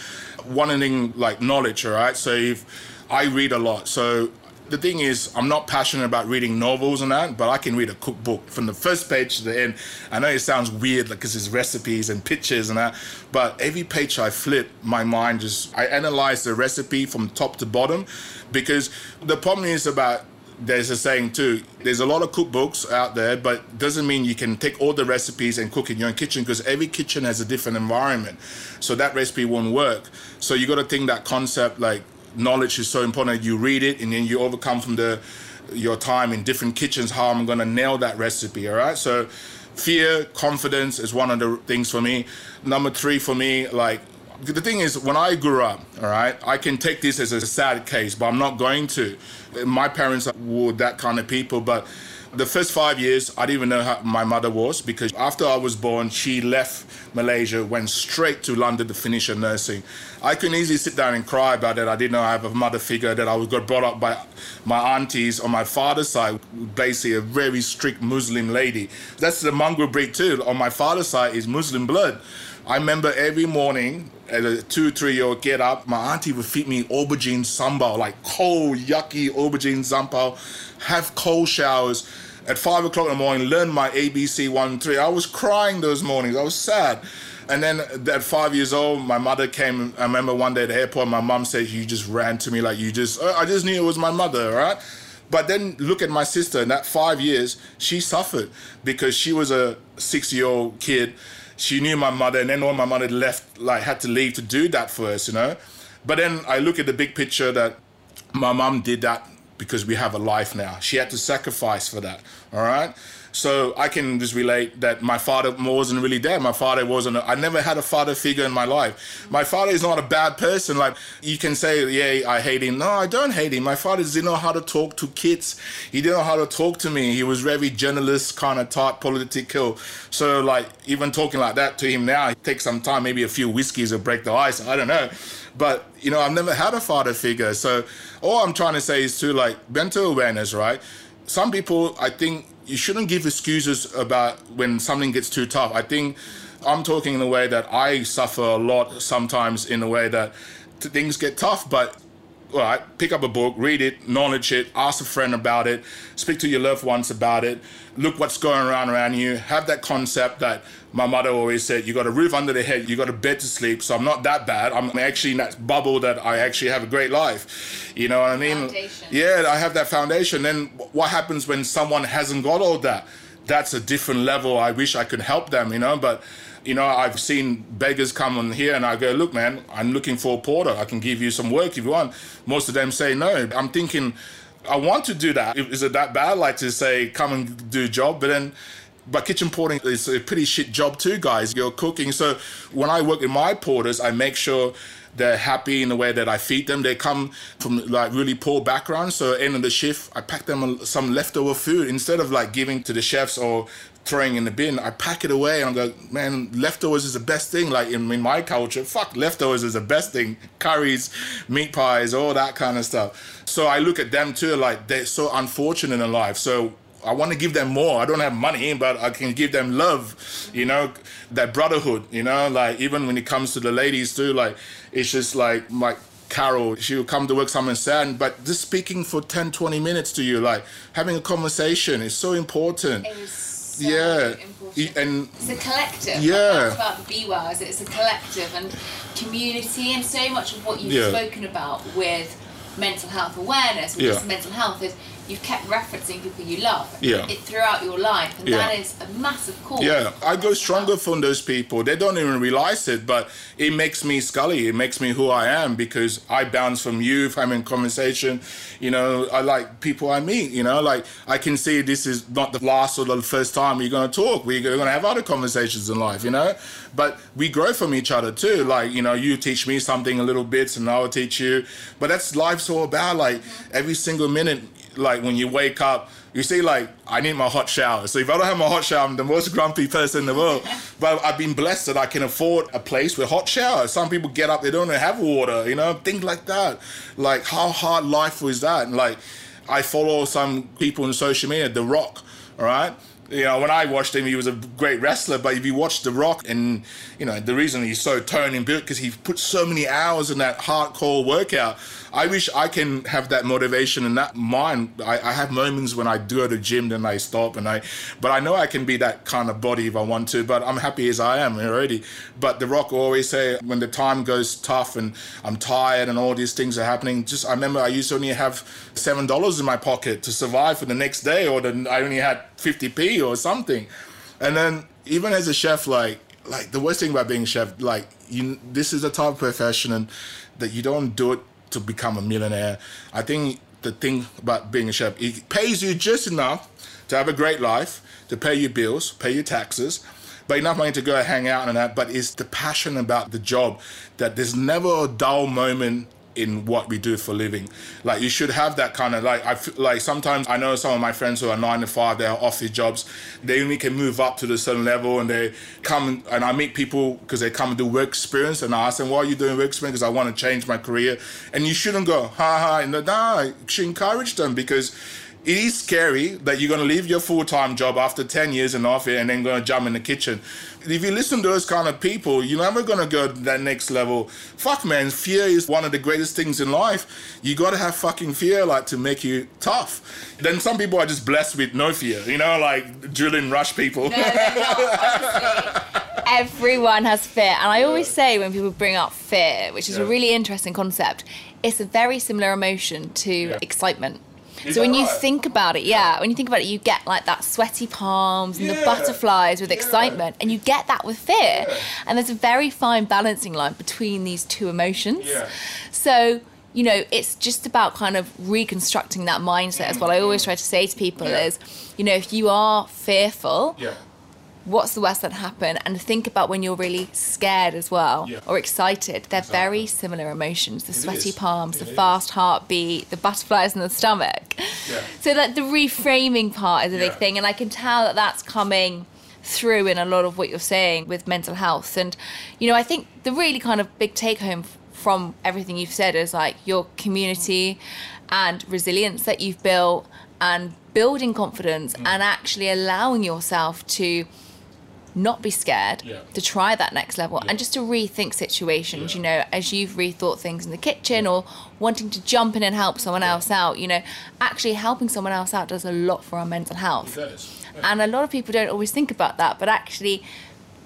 wanting like knowledge. All right, so if I read a lot, so the thing is, I'm not passionate about reading novels and that, but I can read a cookbook from the first page to the end. I know it sounds weird because it's recipes and pictures and that, but every page I flip, my mind just, I analyze the recipe from top to bottom because the problem is about there's a saying too there's a lot of cookbooks out there but doesn't mean you can take all the recipes and cook in your own kitchen because every kitchen has a different environment so that recipe won't work so you got to think that concept like knowledge is so important. You read it and then you overcome from the your time in different kitchens how I'm gonna nail that recipe. All right. So fear, confidence is one of the things for me. Number three for me, like the thing is when I grew up, all right, I can take this as a sad case, but I'm not going to. My parents were that kind of people, but the first five years, I didn't even know how my mother was because after I was born, she left Malaysia, went straight to London to finish her nursing. I can easily sit down and cry about it. I didn't know I have a mother figure that I was got brought up by my aunties on my father's side, basically a very strict Muslim lady. That's the mongrel breed too. On my father's side is Muslim blood. I remember every morning as a two, three year old get up, my auntie would feed me aubergine sambal, like cold, yucky aubergine sambal, have cold showers at five o'clock in the morning, learn my ABC one, three. I was crying those mornings. I was sad. And then at five years old, my mother came. I remember one day at the airport, my mom said, You just ran to me like you just, uh, I just knew it was my mother, right? But then look at my sister, in that five years, she suffered because she was a six year old kid she knew my mother, and then when my mother left, like had to leave to do that for us, you know. But then I look at the big picture that my mom did that because we have a life now. She had to sacrifice for that. All right. So I can just relate that my father wasn't really there. My father wasn't, I never had a father figure in my life. My father is not a bad person. Like you can say, yeah, I hate him. No, I don't hate him. My father didn't know how to talk to kids. He didn't know how to talk to me. He was very journalist kind of type, political. So like even talking like that to him now, it takes some time, maybe a few whiskeys to break the ice. I don't know. But you know, I've never had a father figure. So all I'm trying to say is to like mental awareness, right? Some people, I think you shouldn't give excuses about when something gets too tough. I think I'm talking in a way that I suffer a lot sometimes in a way that things get tough, but all right, pick up a book, read it, knowledge it, ask a friend about it, speak to your loved ones about it, look what's going around around you, have that concept that my mother always said, you got a roof under the head, you got a bed to sleep, so I'm not that bad. I'm actually in that bubble that I actually have a great life. You know what I mean? Foundation. Yeah, I have that foundation. Then what happens when someone hasn't got all that? That's a different level. I wish I could help them, you know, but you know, I've seen beggars come on here and I go, look, man, I'm looking for a porter. I can give you some work if you want. Most of them say no. I'm thinking, I want to do that. Is it that bad? Like to say, come and do a job, but then but kitchen porting is a pretty shit job too, guys. You're cooking. So when I work with my porters, I make sure they're happy in the way that I feed them. They come from like really poor backgrounds. So end of the shift, I pack them some leftover food instead of like giving to the chefs or throwing in the bin. I pack it away and I go, man, leftovers is the best thing. Like in, in my culture, fuck, leftovers is the best thing. Curries, meat pies, all that kind of stuff. So I look at them too, like they're so unfortunate in life. So I want to give them more. I don't have money, but I can give them love, you know, that brotherhood, you know, like even when it comes to the ladies too, like it's just like my Carol, she will come to work some something sad, but just speaking for 10, 20 minutes to you, like having a conversation is so important. So yeah. important. And It's a collective. Yeah. About the B words. It's a collective and community, and so much of what you've Yeah. spoken about with mental health awareness, which Yeah. is mental health, is you've kept referencing people you love Yeah. it throughout your life, and Yeah. that is a massive cause. Yeah, I go stronger from those people. They don't even realize it, but it makes me Scully. It makes me who I am because I bounce from youth. I'm in conversation. You know, I like people I meet. You know, like I can see this is not the last or the first time we're going to talk. We're going to have other conversations in life. You know, but we grow from each other too. Like you know, you teach me something a little bit, and I'll teach you. But that's life's all about. Like every single minute, like when you wake up you see, like, I need my hot shower. So if I don't have my hot shower, I'm the most grumpy person in the world. but I've been blessed that I can afford a place with hot showers. Some people get up, they don't have water, you know, things like that. Like, how hard life was that? And like, I follow some people on social media, The Rock, all right? You know, when I watched him, he was a great wrestler. But if you watch The Rock, and you know the reason he's so toned and built because he put so many hours in that hardcore workout. I wish I can have that motivation and that mind. I, I have moments when I do go to the gym, then I stop, and I. But I know I can be that kind of body if I want to. But I'm happy as I am already. But The Rock always say when the time goes tough and I'm tired and all these things are happening. Just I remember I used to only have seven dollars in my pocket to survive for the next day, or then I only had 50p or something. And then even as a chef, like like the worst thing about being a chef, like you, this is a type of profession and that you don't do it to become a millionaire. I think the thing about being a chef, it pays you just enough to have a great life, to pay your bills, pay your taxes, but enough money to go hang out and that. But it's the passion about the job that there's never a dull moment in what we do for a living. Like you should have that kind of like I like sometimes I know some of my friends who are nine to five, they are office jobs. They only can move up to the certain level and they come and I meet people because they come and do work experience and I ask them, why are you doing work experience? Because I want to change my career. And you shouldn't go, ha ha, and nah, you should encourage them because it is scary that you're going to leave your full-time job after 10 years in office and then going to jump in the kitchen if you listen to those kind of people you're never going to go to that next level fuck man fear is one of the greatest things in life you got to have fucking fear like to make you tough then some people are just blessed with no fear you know like drilling rush people No, not. Everyone has fear. And I always say when people bring up fear, which is a really interesting concept, it's a very similar emotion to Yeah. excitement. Is so when that you think about it, yeah, when you think about it, you get like that sweaty palms and the butterflies with Yeah. excitement, and you get that with fear. Yeah. And there's a very fine balancing line between these two emotions. Yeah. So, you know, it's just about kind of reconstructing that mindset as well. I always try to say to people Yeah. is, you know, if you are fearful, yeah what's the worst that happen and think about when you're really scared as well Yeah. or excited they're Exactly. very similar emotions the sweaty palms It the is. fast heartbeat the butterflies in the stomach Yeah. so like the reframing part is a big Yeah. thing and i can tell that that's coming through in a lot of what you're saying with mental health and you know i think the really kind of big take home from everything you've said is like your community and resilience that you've built and building confidence Mm. and actually allowing yourself to not be scared Yeah. to try that next level Yeah. and just to rethink situations Yeah. you know as you've rethought things in the kitchen or wanting to jump in and help someone else out you know actually helping someone else out does a lot for our mental health It does. Yeah. and a lot of people don't always think about that but actually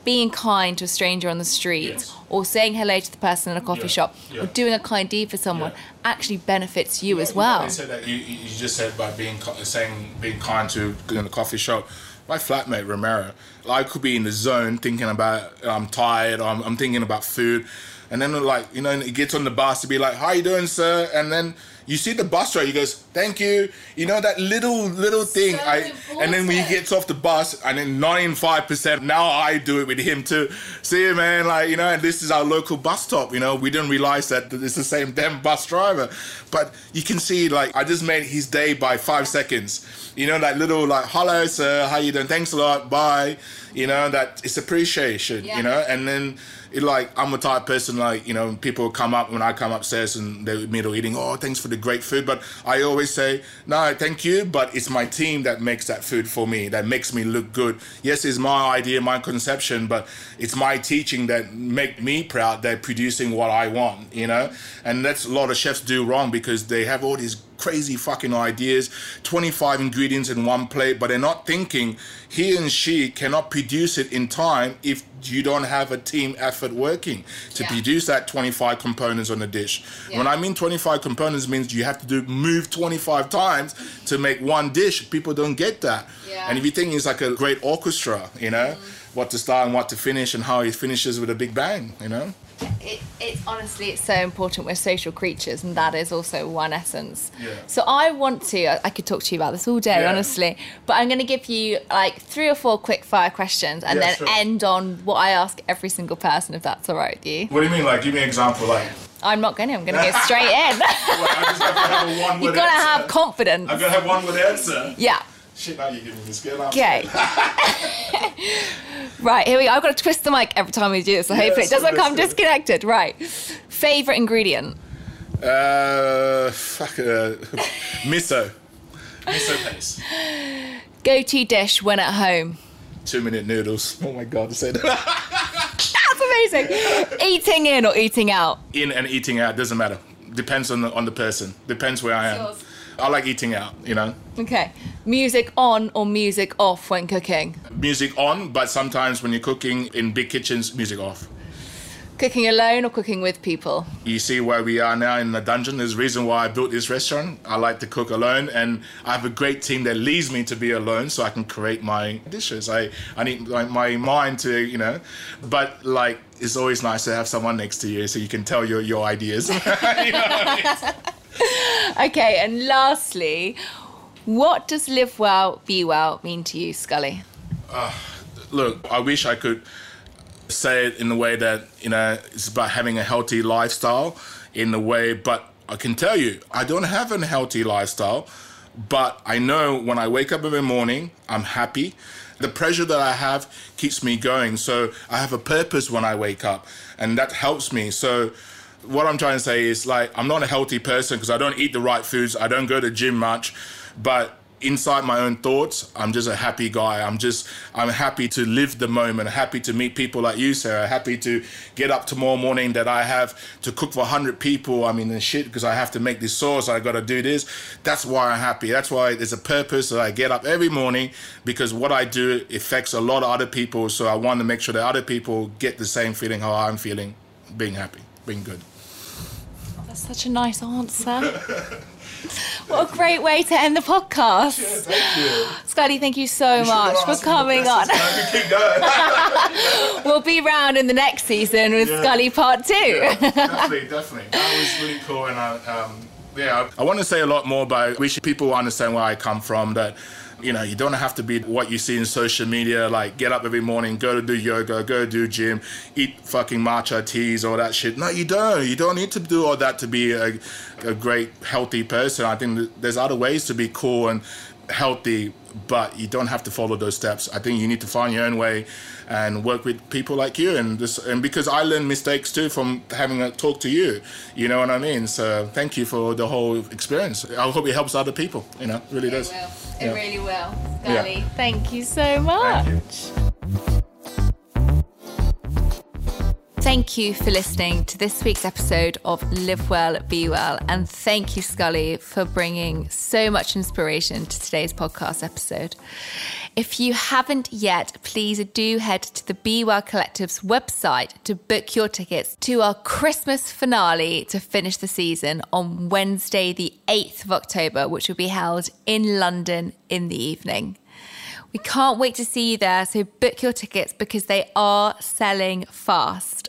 being kind to a stranger on the street Yes. or saying hello to the person in a coffee Yeah. shop Yeah. or doing a kind deed for someone Yeah. actually benefits you as well You, said that you, you you just said by being saying being kind to in the coffee shop. My flatmate Romero, I could be in the zone thinking about I'm tired. I'm, I'm thinking about food, and then like you know he gets on the bus to be like, "How you doing, sir?" And then you see the bus driver, he goes, "Thank you." You know that little little thing. So I and then when he important. gets off the bus, and then 95% now I do it with him too. See you, man. Like you know, and this is our local bus stop. You know, we didn't realize that it's the same damn bus driver, but you can see like I just made his day by five seconds. You know, that little like, "Hello, sir. How you doing? Thanks a lot. Bye." You know, that it's appreciation. Yeah. You know, and then it like I'm a type person like you know people come up when I come upstairs and they're middle eating. Oh, thanks for the great food, but I always say no, thank you. But it's my team that makes that food for me. That makes me look good. Yes, it's my idea, my conception, but it's my teaching that make me proud. They're producing what I want. You know, and that's a lot of chefs do wrong because they have all these crazy fucking ideas, 25 ingredients in one plate, but they're not thinking he and she cannot produce it in time if you don't have a team effort working to Yeah. produce that 25 components on the dish. Yeah. When I mean 25 components means you have to do move 25 times to make one dish. People don't get that. Yeah. And if you think it's like a great orchestra, you know, mm-hmm. What to start and what to finish and how he finishes with a big bang, you know? it, it's honestly it's so important we're social creatures and that is also one essence Yeah. so i want to I- i could talk to you about this all day Yeah. honestly but i'm going to give you like three or four quick fire questions and Yeah, then sure. end on what i ask every single person if that's all right with you What do you mean? Like, give me an example. Like, i'm not going to i'm going to go straight in I just have to have a one you've got to have confidence I'm gonna have one with answer. yeah Shit, now you're giving me this girl. Okay. right, here we go. I've got to twist the mic every time we do this, so Yeah, hopefully it doesn't come disconnected. Right. Favorite ingredient? Uh, fuck, uh, miso. Miso paste. Go to dish when at home? Two minute noodles. Oh my god, I said That's amazing. eating in or eating out? in and eating out doesn't matter. Depends on the on the person. Depends where I am. Yours. I like eating out. You know, Okay. Music on or music off when cooking? music on, but sometimes when you're cooking in big kitchens, music off. Cooking alone or cooking with people? You see where we are now in the dungeon. There's a reason why I built this restaurant. I like to cook alone, and I have a great team that leaves me to be alone, so I can create my dishes. I I need my, my mind to you know, but like it's always nice to have someone next to you so you can tell your your ideas. You know what I mean? Okay, and lastly, what does live well, be well mean to you, Scully? Uh, look, I wish I could say it in the way that you know it's about having a healthy lifestyle in the way but i can tell you i don't have a healthy lifestyle but i know when i wake up every morning i'm happy. The pressure that i have keeps me going. So i have a purpose when i wake up and that helps me. So what i'm trying to say is like i'm not a healthy person because i don't eat the right foods i don't go to gym much but inside my own thoughts, I'm just a happy guy. I'm just, I'm happy to live the moment, happy to meet people like you, Sarah, happy to get up tomorrow morning that I have to cook for 100 people. I mean, shit, because I have to make this sauce, I got to do this. That's why I'm happy. That's why there's a purpose that I get up every morning because what I do affects a lot of other people. So I want to make sure that other people get the same feeling how I'm feeling, being happy, being good. That's such a nice answer. what a great way to end the podcast. Thank you. Scully, thank you so much for coming on. We'll be round in the next season with Yeah. Scully Part 2. definitely, definitely. That was really cool, and I, um, yeah, I want to say a lot more, but I wish people understand where I come from. That you know, you don't have to be what you see in social media. Like, get up every morning, go to do yoga, go do gym, eat fucking matcha teas, all that shit. No, you don't. You don't need to do all that to be a, a great, healthy person. I think there's other ways to be cool and healthy, but you don't have to follow those steps. I think you need to find your own way and work with people like you and this and because I learn mistakes too from having a talk to you. You know what I mean? So thank you for the whole experience. I hope it helps other people, you know, really does. It Yeah. really will. Yeah. Thank you so much. Thank you. For listening to this week's episode of Live Well, Be Well. And thank you, Scully, for bringing so much inspiration to today's podcast episode. If you haven't yet, please do head to the Be Well Collective's website to book your tickets to our Christmas finale to finish the season on Wednesday, the 8th of October, which will be held in London in the evening. We can't wait to see you there, so book your tickets because they are selling fast.